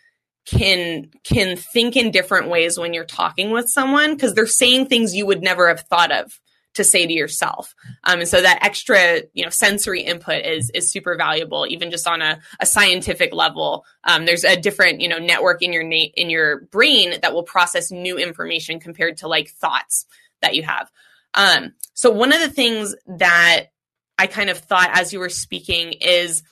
can can think in different ways when you're talking with someone because they're saying things you would never have thought of to say to yourself. Um, and so that extra, you know, sensory input is is super valuable, even just on a, a scientific level. Um, there's a different, you know, network in your na- in your brain that will process new information compared to like thoughts that you have. Um, so one of the things that I kind of thought as you were speaking is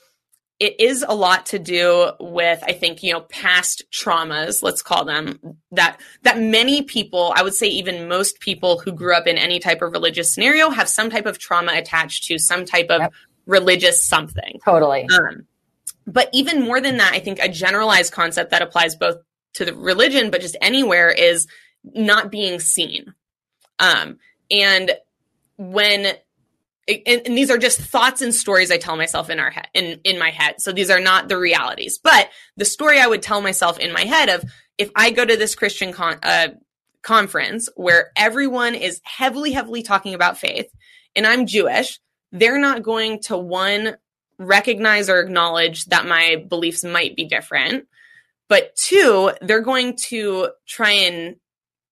it is a lot to do with i think you know past traumas let's call them that that many people i would say even most people who grew up in any type of religious scenario have some type of trauma attached to some type of yep. religious something. Totally. Um, but even more than that i think a generalized concept that applies both to the religion but just anywhere is not being seen. Um, and when and, and, these are just thoughts and stories I tell myself in our head in in my head. So these are not the realities, but the story I would tell myself in my head of if I go to this Christian con- uh, conference where everyone is heavily heavily talking about faith, and I'm Jewish, they're not going to one recognize or acknowledge that my beliefs might be different, but two, they're going to try and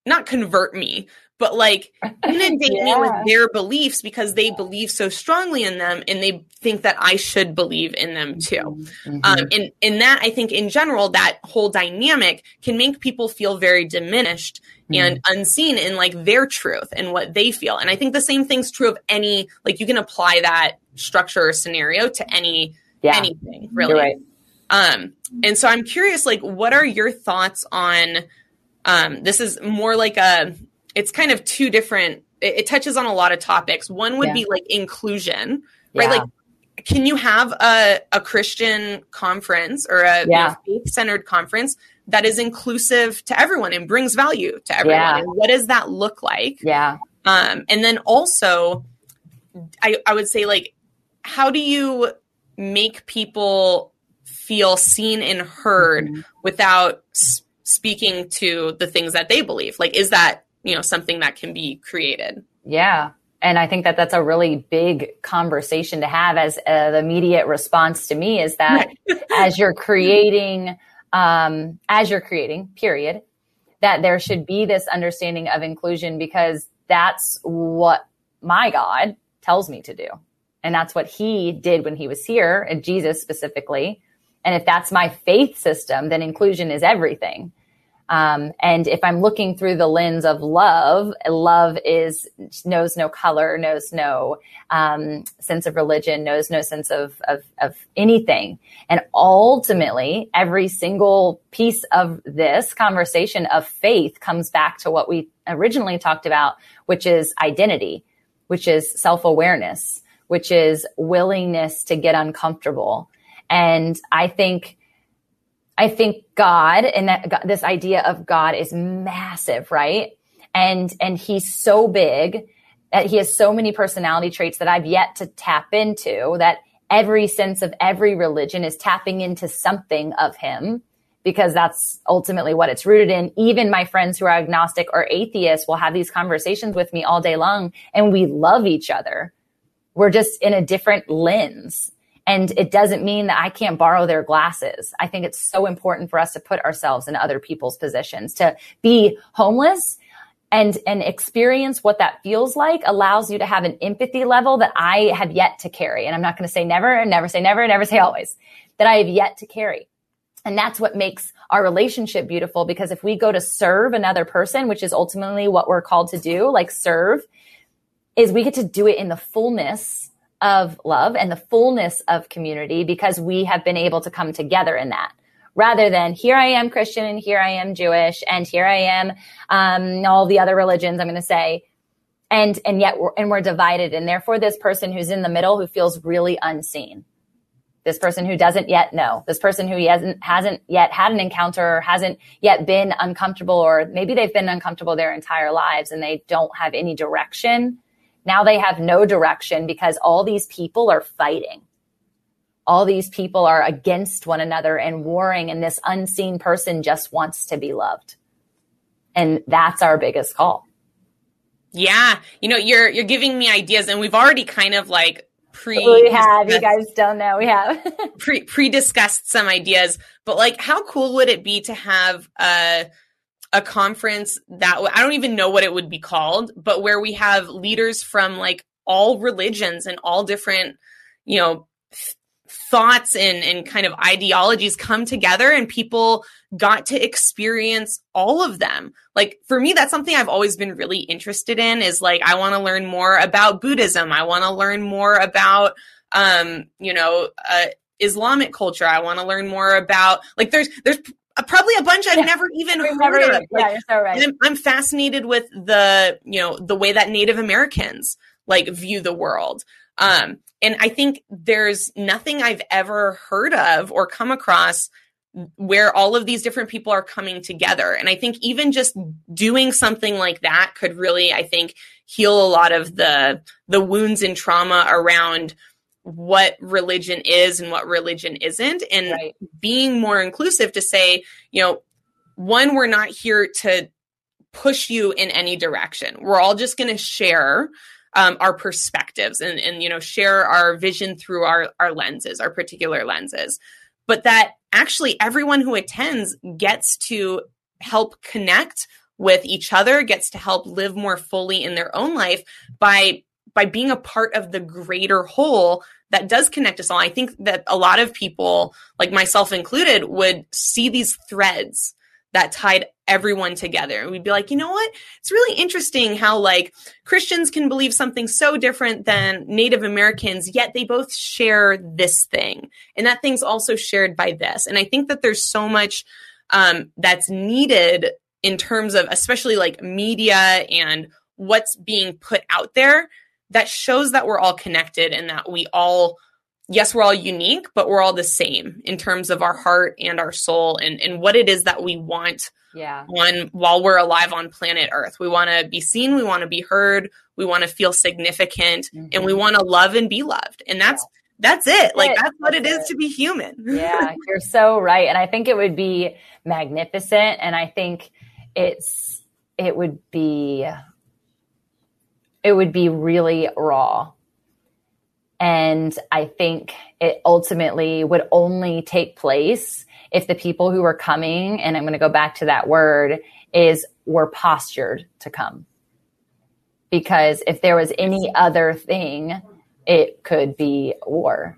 not convert me, but like inundate yeah. me with their beliefs because they believe so strongly in them and they think that I should believe in them too. Mm-hmm. Um, mm-hmm. and, and that I think in general, that whole dynamic can make people feel very diminished mm-hmm. and unseen in like their truth and what they feel. And I think the same thing's true of any, like you can apply that structure or scenario to any, yeah. anything really. Right. Um, and so I'm curious, like, what are your thoughts on, um, this is more like a, it's kind of two different it, it touches on a lot of topics one would yeah. be like inclusion right yeah. like can you have a, a Christian conference or a Yeah. you know, faith centered conference that is inclusive to everyone and brings value to everyone? What does that look like? Yeah. Um, and then also, I, I would say, like, how do you make people feel seen and heard Mhm. without speaking to the things that they believe? Like, is that, you know, something that can be created? Yeah. And I think that that's a really big conversation to have as uh, the immediate response to me is that as you're creating, um, as you're creating, period, that there should be this understanding of inclusion because that's what my God tells me to do. And that's what he did when he was here, and Jesus specifically. And if that's my faith system, then inclusion is everything. Um, and if I'm looking through the lens of love, love is knows no color, knows no um, sense of religion, knows no sense of, of of anything. And ultimately, every single piece of this conversation of faith comes back to what we originally talked about, which is identity, which is self awareness, which is willingness to get uncomfortable. And I think I think God and that this idea of God is massive, right? And and he's so big that he has so many personality traits that I've yet to tap into that every sense of every religion is tapping into something of him because that's ultimately what it's rooted in. Even my friends who are agnostic or atheists will have these conversations with me all day long and we love each other. We're just in a different lens. And it doesn't mean that I can't borrow their glasses. I think it's so important for us to put ourselves in other people's positions. To be homeless and and experience what that feels like allows you to have an empathy level that I have yet to carry. And I'm not going to say never and never say never and never say always that I have yet to carry. And that's what makes our relationship beautiful because if we go to serve another person, which is ultimately what we're called to do, like serve, is we get to do it in the fullness of love and the fullness of community because we have been able to come together in that. Rather than here I am Christian and here I am Jewish and here I am um, all the other religions I'm going to say and and yet we're, and we're divided. And therefore this person who's in the middle who feels really unseen. This person who doesn't yet know. This person who hasn't hasn't yet had an encounter or hasn't yet been uncomfortable or maybe they've been uncomfortable their entire lives and they don't have any direction now they have no direction because all these people are fighting. All these people are against one another and warring and this unseen person just wants to be loved. And that's our biggest call. Yeah, you know, you're you're giving me ideas, and we've already kind of like pre we have. You guys don't know. We have. pre pre discussed some ideas, but like, how cool would it be to have a a conference that I don't even know what it would be called, but where we have leaders from like all religions and all different, you know, th- thoughts and and kind of ideologies come together, and people got to experience all of them. Like for me, that's something I've always been really interested in. Is like I want to learn more about Buddhism. I want to learn more about, um, you know, uh, Islamic culture. I want to learn more about like there's there's probably a bunch I've never even heard never of. Like, yeah you're so right I'm, I'm fascinated with the you know the way that Native Americans like view the world. Um, and I think there's nothing I've ever heard of or come across where all of these different people are coming together. And I think even just doing something like that could really, I think, heal a lot of the the wounds and trauma around what religion is and what religion isn't and right being more inclusive to say, you know, one, we're not here to push you in any direction. We're all just going to share um, our perspectives and, and, you know, share our vision through our, our lenses, our particular lenses. But that actually everyone who attends gets to help connect with each other, gets to help live more fully in their own life by by being a part of the greater whole that does connect us all. I think that a lot of people, like myself included, would see these threads that tied everyone together. And we'd be like, you know what? It's really interesting how like Christians can believe something so different than Native Americans, yet they both share this thing. And that thing's also shared by this. And I think that there's so much um, that's needed in terms of especially like media and what's being put out there that shows that we're all connected and that we all yes, we're all unique, but we're all the same in terms of our heart and our soul and, and what it is that we want yeah. on while we're alive on planet Earth. We want to be seen, we want to be heard, we want to feel significant, mm-hmm. and we want to love and be loved. And that's yeah. that's it. Like that's what it is to be human. yeah, you're so right. And I think it would be magnificent and I think it's it would be it would be really raw and I think it ultimately would only take place if the people who were coming, and I'm going to go back to that word, is were postured to come. Because if there was any other thing, it could be war.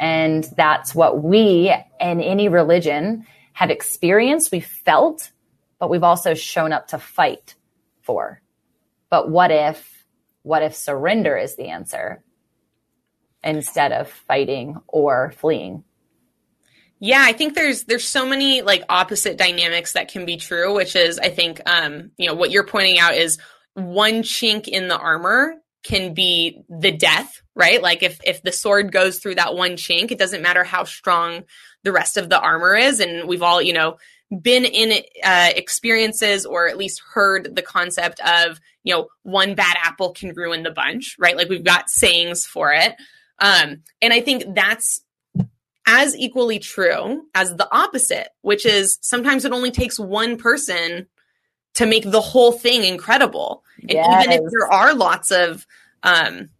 And that's what we and any religion have experienced, we've felt, but we've also shown up to fight for. But what if, what if surrender is the answer? instead of fighting or fleeing. Yeah, I think there's there's so many like opposite dynamics that can be true, which is I think um, you know, what you're pointing out is one chink in the armor can be the death, right? Like if if the sword goes through that one chink, it doesn't matter how strong the rest of the armor is and we've all, you know, been in uh, experiences or at least heard the concept of, you know, one bad apple can ruin the bunch, right? Like we've got sayings for it. Um, and I think that's as equally true as the opposite, which is sometimes it only takes one person to make the whole thing incredible. And yes. even if there are lots of um,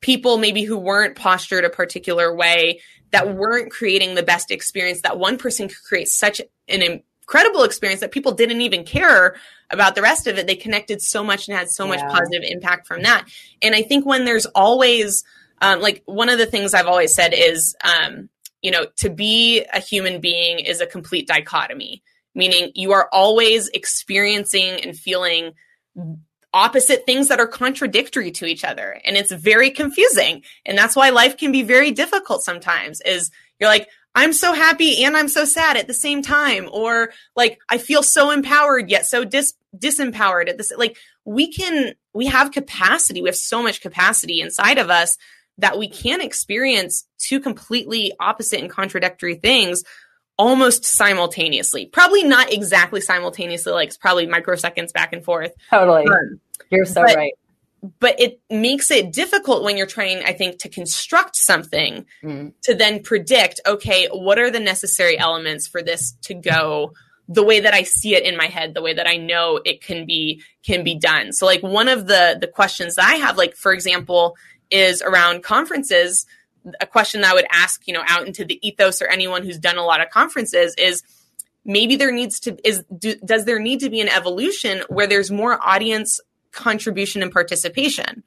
people maybe who weren't postured a particular way, that weren't creating the best experience, that one person could create such an incredible experience that people didn't even care about the rest of it. They connected so much and had so yeah. much positive impact from that. And I think when there's always um, like one of the things I've always said is, um, you know, to be a human being is a complete dichotomy, meaning you are always experiencing and feeling opposite things that are contradictory to each other. And it's very confusing. And that's why life can be very difficult sometimes is you're like, I'm so happy and I'm so sad at the same time. Or like, I feel so empowered yet so dis- disempowered at this. Like we can, we have capacity. We have so much capacity inside of us that we can experience two completely opposite and contradictory things almost simultaneously. Probably not exactly simultaneously, like it's probably microseconds back and forth. Totally. Um, You're so but, right. But it makes it difficult when you're trying, I think, to construct something mm. to then predict, okay, what are the necessary elements for this to go the way that I see it in my head, the way that I know it can be can be done. So like one of the the questions that I have, like for example, is around conferences. A question that I would ask, you know, out into the ethos or anyone who's done a lot of conferences is maybe there needs to is do, does there need to be an evolution where there's more audience contribution and participation?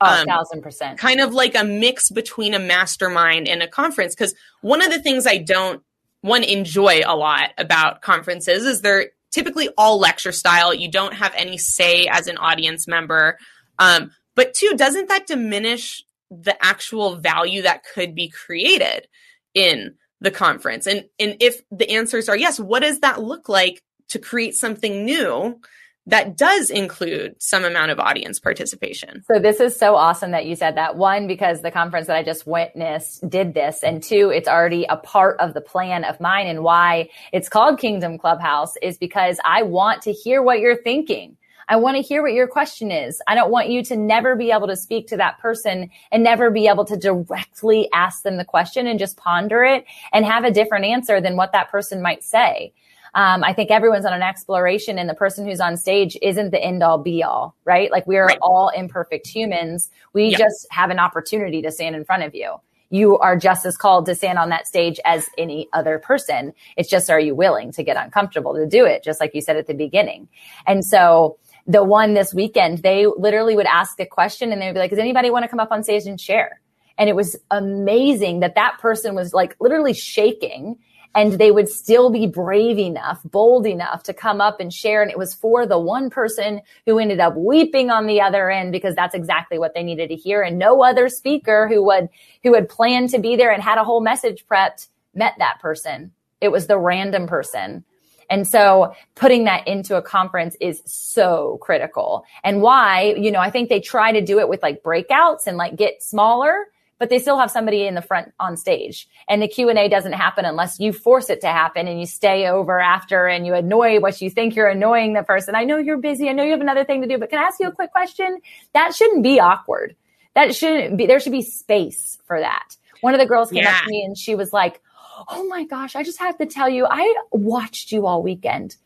Oh, thousand percent. Kind of like a mix between a mastermind and a conference. Because one of the things I don't one enjoy a lot about conferences is they're typically all lecture style. You don't have any say as an audience member. Um, but two, doesn't that diminish the actual value that could be created in the conference? And and if the answers are yes, what does that look like to create something new that does include some amount of audience participation. So this is so awesome that you said that. One, because the conference that I just witnessed did this. And two, it's already a part of the plan of mine and why it's called Kingdom Clubhouse is because I want to hear what you're thinking. I want to hear what your question is. I don't want you to never be able to speak to that person and never be able to directly ask them the question and just ponder it and have a different answer than what that person might say. Um, I think everyone's on an exploration and the person who's on stage isn't the end all be all, right? Like we are right. all imperfect humans. We yep. just have an opportunity to stand in front of you. You are just as called to stand on that stage as any other person. It's just, are you willing to get uncomfortable to do it? Just like you said at the beginning. And so the one this weekend, they literally would ask a question and they would be like, does anybody want to come up on stage and share? And it was amazing that that person was like literally shaking and they would still be brave enough, bold enough to come up and share. And it was for the one person who ended up weeping on the other end because that's exactly what they needed to hear. And no other speaker who would, who had planned to be there and had a whole message prepped met that person. It was the random person and so putting that into a conference is so critical. And why, you know, I think they try to do it with like breakouts and like get smaller, but they still have somebody in the front on stage. And the Q&A doesn't happen unless you force it to happen and you stay over after and you annoy what you think you're annoying the person. I know you're busy. I know you have another thing to do, but can I ask you a quick question? That shouldn't be awkward. That shouldn't be, there should be space for that. One of the girls came yeah. up to me and she was like, Oh my gosh, I just have to tell you, I watched you all weekend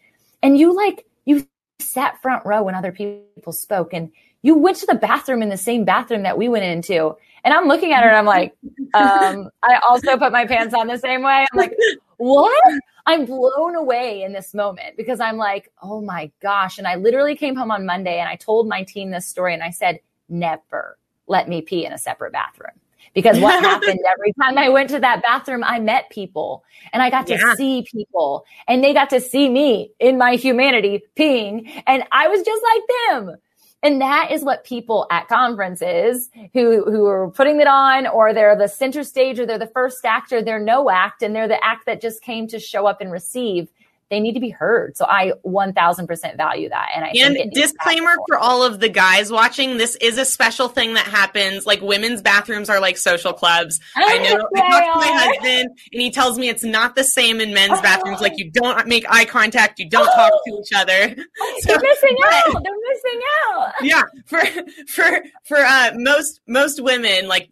and you like, you sat front row when other people spoke and you went to the bathroom in the same bathroom that we went into. And I'm looking at her and I'm like, um, I also put my pants on the same way. I'm like, what? I'm blown away in this moment because I'm like, oh my gosh. And I literally came home on Monday and I told my team this story and I said, never let me pee in a separate bathroom. Because what happened every time I went to that bathroom, I met people and I got to yeah. see people and they got to see me in my humanity peeing. And I was just like them. And that is what people at conferences who, who are putting it on or they're the center stage or they're the first actor, they're no act and they're the act that just came to show up and receive they need to be heard. So I 1000% value that. And I and disclaimer for all of the guys watching, this is a special thing that happens. Like women's bathrooms are like social clubs. I know I talked to my husband and he tells me it's not the same in men's bathrooms. Like you don't make eye contact, you don't talk to each other. So, They're missing but, out. They're missing out. Yeah. For for for uh most most women, like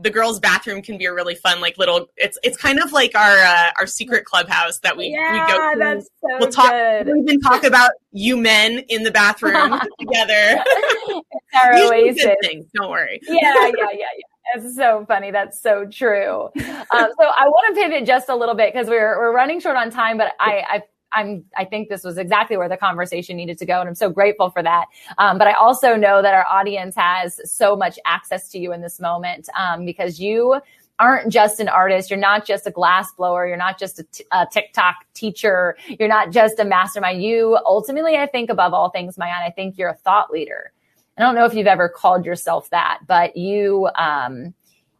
the girls' bathroom can be a really fun, like little. It's it's kind of like our uh, our secret clubhouse that we yeah, we go. To. That's so we'll talk. Good. We'll even talk about you men in the bathroom together. it's our oasis. Things, don't worry. Yeah, yeah, yeah, yeah. It's so funny. That's so true. Um, so I want to pivot just a little bit because we're we're running short on time, but I I I'm, I think this was exactly where the conversation needed to go. And I'm so grateful for that. Um, but I also know that our audience has so much access to you in this moment um, because you aren't just an artist. You're not just a glass blower. You're not just a, t- a TikTok teacher. You're not just a mastermind. You ultimately, I think above all things, Maayan, I think you're a thought leader. I don't know if you've ever called yourself that, but you, um,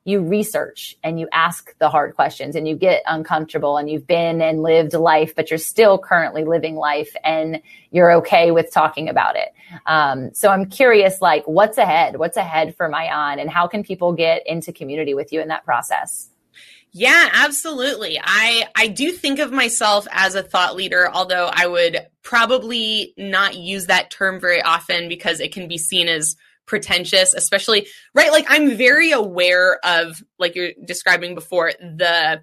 you research and you ask the hard questions and you get uncomfortable and you've been and lived life, but you're still currently living life and you're okay with talking about it. Um, so I'm curious, like, what's ahead? What's ahead for Maayan and how can people get into community with you in that process? Yeah, absolutely. I I do think of myself as a thought leader, although I would probably not use that term very often because it can be seen as pretentious, especially, right? Like I'm very aware of, like you're describing before, the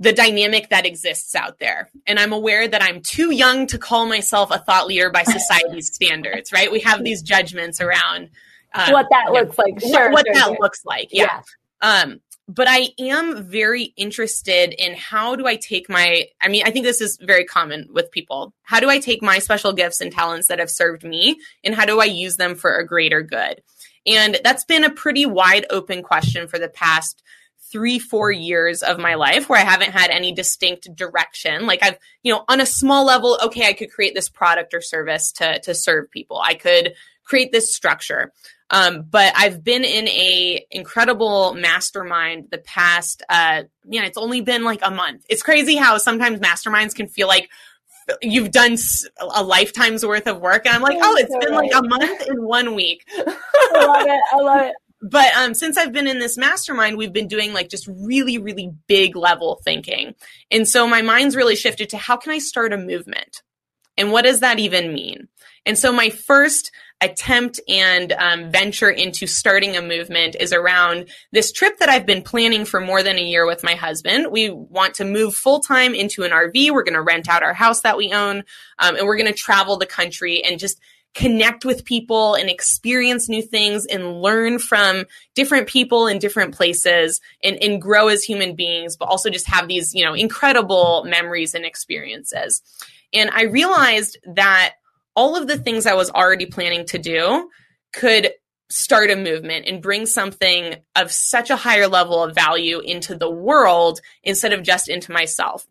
the dynamic that exists out there. And I'm aware that I'm too young to call myself a thought leader by society's standards, right? We have these judgments around um, what that looks like. Sure, what, what sure, that sure. looks like. Yeah. yeah. Um, but I am very interested in how do I take my, I mean, I think this is very common with people. How do I take my special gifts and talents that have served me and how do I use them for a greater good? And that's been a pretty wide open question for the past three, four years of my life where I haven't had any distinct direction. Like I've, you know, on a small level, okay, I could create this product or service to, to serve people. I could create this structure. Um, but I've been in a incredible mastermind the past, uh, yeah, it's only been like a month. It's crazy how sometimes masterminds can feel like you've done a lifetime's worth of work. And I'm like, oh, it's been like a month in one week. I love it. I love it. But um, since I've been in this mastermind, we've been doing like just really, really big level thinking. And so my mind's really shifted to how can I start a movement? And what does that even mean? And so my first attempt and um, venture into starting a movement is around this trip that I've been planning for more than a year with my husband. We want to move full time into an RV. We're going to rent out our house that we own, um, and we're going to travel the country and just connect with people and experience new things and learn from different people in different places and, and grow as human beings, but also just have these, you know, incredible memories and experiences. And I realized that all of the things I was already planning to do could start a movement and bring something of such a higher level of value into the world instead of just into myself.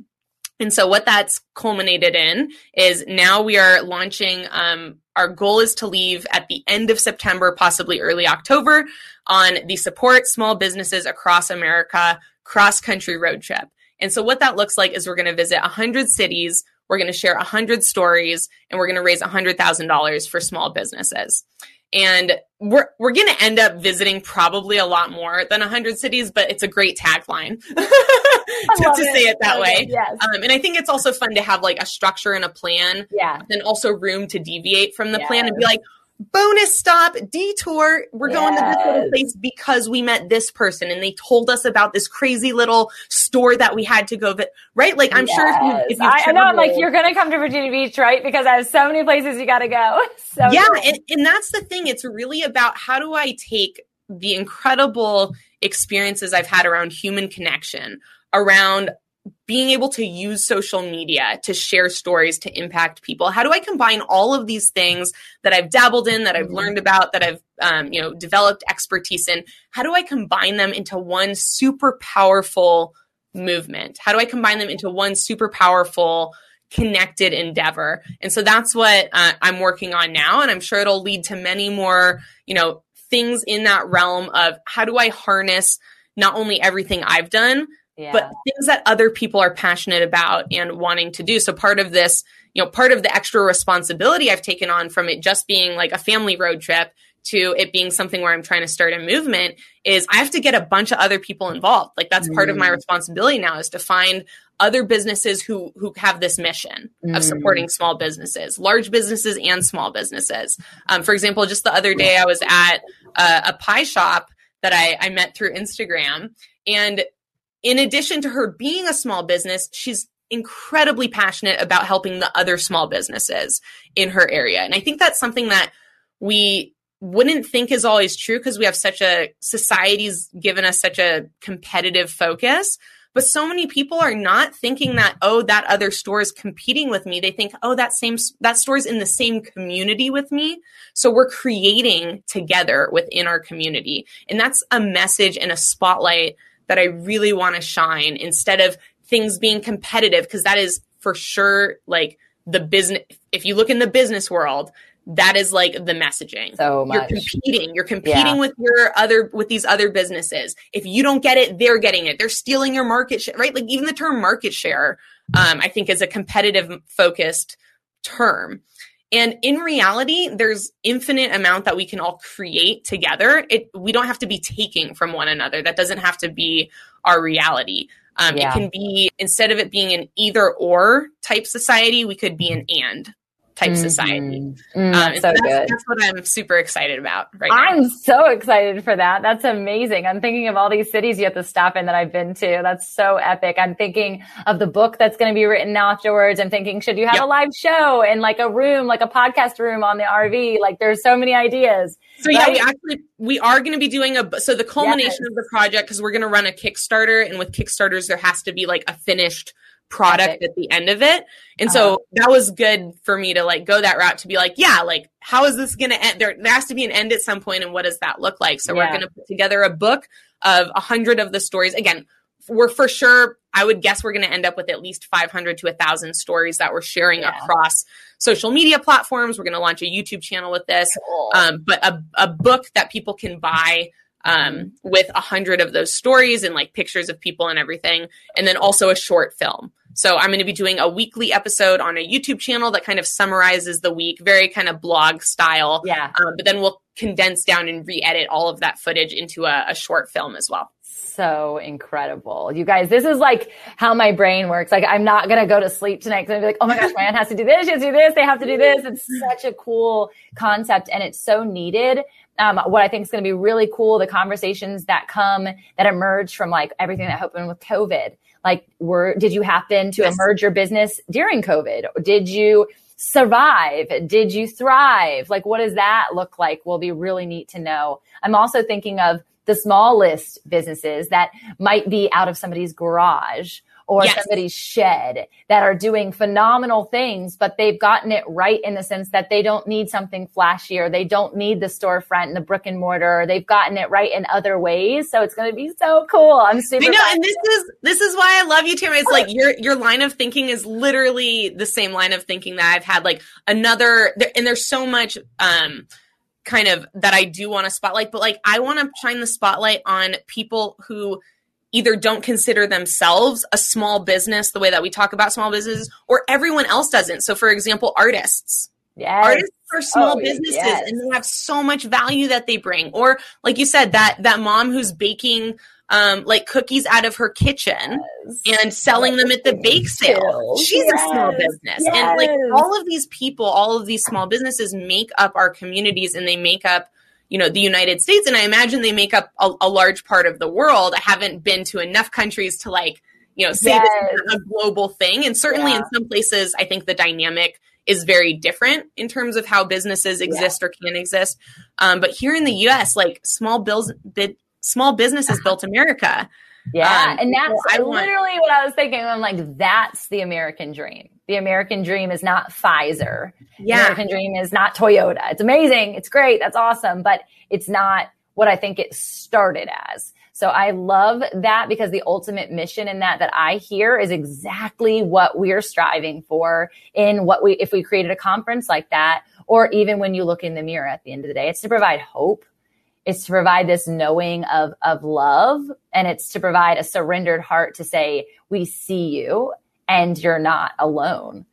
And so what that's culminated in is now we are launching um, our goal is to leave at the end of September, possibly early October, on the support small businesses across America cross country road trip. And so what that looks like is we're going to visit 100 cities we're going to share 100 stories and we're going to raise $100,000 for small businesses. And we're we're going to end up visiting probably a lot more than 100 cities, but it's a great tagline to, to say it that way. It, yes. Um, and I think it's also fun to have like a structure and a plan. Yeah. And also room to deviate from the yes. plan and be like, bonus stop, detour. We're yes. going to this little place because we met this person and they told us about this crazy little store that we had to go. Vi- right? Like I'm yes. sure if you, if you I, know, I'm like you're going to come to Virginia Beach, right? Because I have so many places you got to go. So yeah, and, and that's the thing. It's really about how do I take the incredible experiences I've had around human connection, around being able to use social media to share stories to impact people. How do i combine all of these things that i've dabbled in that i've mm-hmm. learned about that i've um, you know developed expertise in? How do i combine them into one super powerful movement? How do i combine them into one super powerful connected endeavor? And so that's what uh, i'm working on now and i'm sure it'll lead to many more you know things in that realm of how do i harness not only everything i've done yeah. but things that other people are passionate about and wanting to do. So part of this, you know, part of the extra responsibility I've taken on from it just being like a family road trip to it being something where I'm trying to start a movement is I have to get a bunch of other people involved. Like that's mm. part of my mm. responsibility now is to find other businesses who who have this mission mm. of supporting small businesses, large businesses and small businesses. Um, for example, just the other day I was at uh, a pie shop that I, I met through Instagram, and in addition to her being a small business, she's incredibly passionate about helping the other small businesses in her area. And I think that's something that we wouldn't think is always true because we have such a society's given us such a competitive focus. But so many people are not thinking that, oh, that other store is competing with me. They think, oh, that same, that store is in the same community with me. So we're creating together within our community. And that's a message and a spotlight that I really want to shine instead of things being competitive because that is for sure like the business if you look in the business world that is like the messaging. So much. you're competing. You're competing yeah. with your other with these other businesses. If you don't get it they're getting it. They're stealing your market share right? Like even the term market share um, i think is a competitive focused term and in reality, there's infinite amount that we can all create together. It we don't have to be taking from one another. That doesn't have to be our reality. Um, yeah. It can be instead of it being an either or type society, we could be an and type mm-hmm. society. Mm, um, so that's, that's, what I'm super excited about right I'm now. so excited for that. That's amazing. I'm thinking of all these cities you have to stop in that I've been to. That's so epic. I'm thinking of the book that's going to be written afterwards. I'm thinking, should you have yep. a live show in like a room, like a podcast room on the RV? Like there's so many ideas. So right? yeah, we actually we are going to be doing a so the culmination yes. of the project because we're going to run a Kickstarter, and with Kickstarters there has to be like a finished product at the end of it. And uh-huh. so that was good for me to like go that route to be like, yeah, like how is this going to end? There, there has to be an end at some point, and what does that look like? So yeah. we're going to put together a book of a hundred of the stories. Again, we're for sure. I would guess we're going to end up with at least 500 to a thousand stories that we're sharing yeah. across social media platforms. We're going to launch a YouTube channel with this, cool. um, but a, a book that people can buy um, with a hundred of those stories and like pictures of people and everything, and then also a short film. So I'm going to be doing a weekly episode on a YouTube channel that kind of summarizes the week, very kind of blog style. Yeah. Um, but then we'll condense down and re-edit all of that footage into a, a short film as well so incredible. You guys, this is like how my brain works. Like I'm not going to go to sleep tonight because I'm be like, oh my gosh, my aunt has to do this. She has to do this. They have to do this. It's such a cool concept and it's so needed um, what I think is going to be really cool, the conversations that come that emerge from like everything that happened with COVID. Like, were did you happen to yes. emerge your business during COVID? Did you survive? Did you thrive? Like, what does that look like? Will be really neat to know. I'm also thinking of the smallest businesses that might be out of somebody's garage or yes. somebody's shed that are doing phenomenal things, but they've gotten it right in the sense that they don't need something flashier. They don't need the storefront and the brick and mortar. They've gotten it right in other ways. So it's going to be so cool. I'm super. I know, and this is this is why I love you, Tamara. It's like your your line of thinking is literally the same line of thinking that I've had. Like another, and there's so much. um kind of that I do want to spotlight, but like I want to shine the spotlight on people who either don't consider themselves a small business the way that we talk about small businesses or everyone else doesn't. So for example, artists. Yes. Artists are small oh, businesses yes. and they have so much value that they bring. Or like you said, that that mom who's baking um, like cookies out of her kitchen yes. and selling them at the bake sale. She's yes. a small business. Yes. And like all of these people, all of these small businesses make up our communities and they make up, you know, the United States. And I imagine they make up a, a large part of the world. I haven't been to enough countries to like, you know, say this is a global thing. And certainly yeah. in some places, I think the dynamic is very different in terms of how businesses exist yeah. or can exist. Um, but here in the U.S., like small bills, bid, small businesses built America. Yeah. Um, and that's want, literally what I was thinking. I'm like, that's the American dream. The American dream is not Pfizer. Yeah. The American dream is not Toyota. It's amazing. It's great. That's awesome. But it's not what I think it started as. So I love that because the ultimate mission in that that I hear is exactly what we're striving for in what we, if we created a conference like that, or even when you look in the mirror at the end of the day, it's to provide hope it's to provide this knowing of of love and it's to provide a surrendered heart to say we see you and you're not alone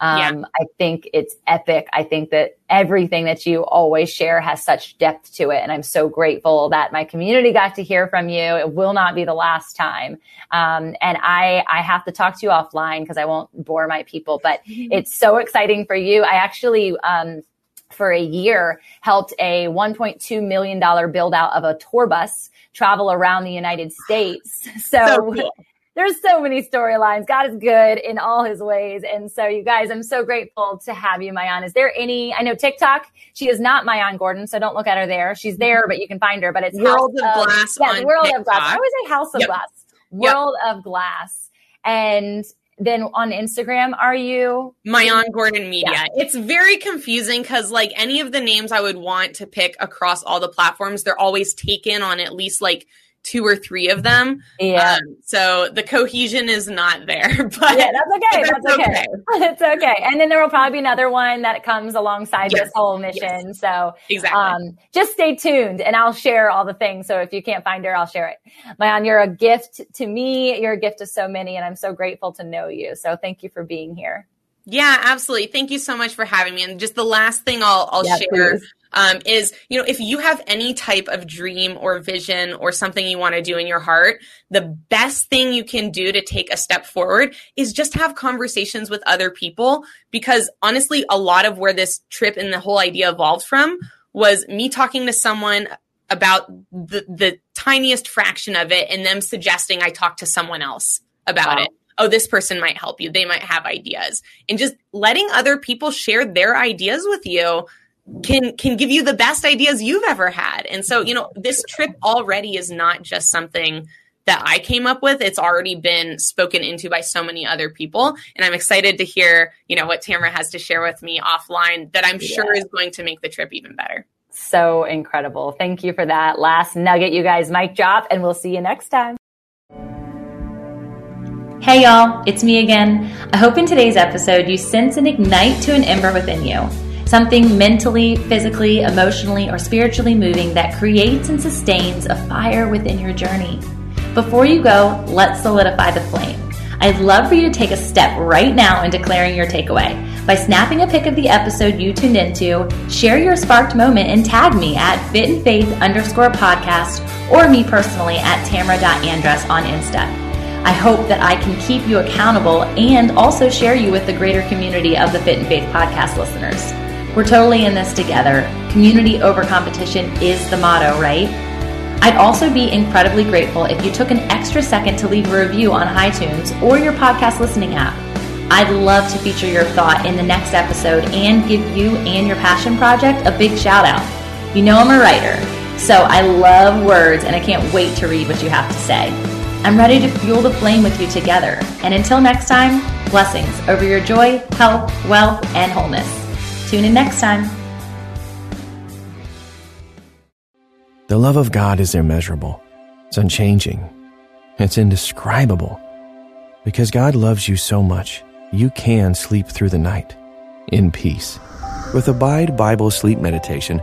um, yeah. I think it's epic. I think that everything that you always share has such depth to it. And I'm so grateful that my community got to hear from you. It will not be the last time. Um, and I, I have to talk to you offline because I won't bore my people, but mm-hmm. it's so exciting for you. I actually, um, for a year helped a $1.2 million build out of a tour bus travel around the United States. So, so cool. There's so many storylines. God is good in all his ways. And so you guys, I'm so grateful to have you, Maayan. Is there any, I know TikTok, she is not Maayan Gordon, so don't look at her there. She's mm-hmm. there, but you can find her, but it's World House of, Glass. Yeah, World TikTok. of Glass. I always say House of yep. Glass. World yep. of Glass. And then on Instagram, are you? Maayan Gordon Media. Yeah. It's very confusing because, like, any of the names I would want to pick across all the platforms, they're always taken on at least like two or three of them. Yeah. Um, so the cohesion is not there. But yeah, that's okay. That's, okay. okay. it's okay. And then there will probably be another one that comes alongside yes. this whole mission. Yes. So exactly. Um, just stay tuned and I'll share all the things. So if you can't find her, I'll share it. Maayan, you're a gift to me. You're a gift to so many, and I'm so grateful to know you. So thank you for being here. Yeah, absolutely. Thank you so much for having me. And just the last thing I'll, I'll yeah, share please um, is, you know, if you have any type of dream or vision or something you want to do in your heart, the best thing you can do to take a step forward is just have conversations with other people. Because honestly, a lot of where this trip and the whole idea evolved from was me talking to someone about the, the tiniest fraction of it and them suggesting I talk to someone else about wow. it oh, this person might help you. They might have ideas. And just letting other people share their ideas with you can can give you the best ideas you've ever had. And so, you know, this trip already is not just something that I came up with. It's already been spoken into by so many other people. And I'm excited to hear, you know, what Tamara has to share with me offline that I'm yeah. sure is going to make the trip even better. So incredible. Thank you for that last nugget, you guys. Mic drop, and we'll see you next time. Hey y'all, it's me again. I hope in today's episode you sense and ignite to an ember within you something mentally, physically, emotionally, or spiritually moving that creates and sustains a fire within your journey. Before you go, let's solidify the flame. I'd love for you to take a step right now in declaring your takeaway. By snapping a pic of the episode you tuned into, share your sparked moment and tag me at fit and faith underscore podcast or me personally at tamara.andress on Insta. I hope that I can keep you accountable and also share you with the greater community of the Fit and Faith podcast listeners. We're totally in this together. Community over competition is the motto, right? I'd also be incredibly grateful if you took an extra second to leave a review on iTunes or your podcast listening app. I'd love to feature your thought in the next episode and give you and your passion project a big shout out. You know I'm a writer, so I love words and I can't wait to read what you have to say. I'm ready to fuel the flame with you together. And until next time, blessings over your joy, health, wealth, and wholeness. Tune in next time. The love of God is immeasurable, it's unchanging, it's indescribable. Because God loves you so much, you can sleep through the night in peace. With Abide Bible Sleep Meditation,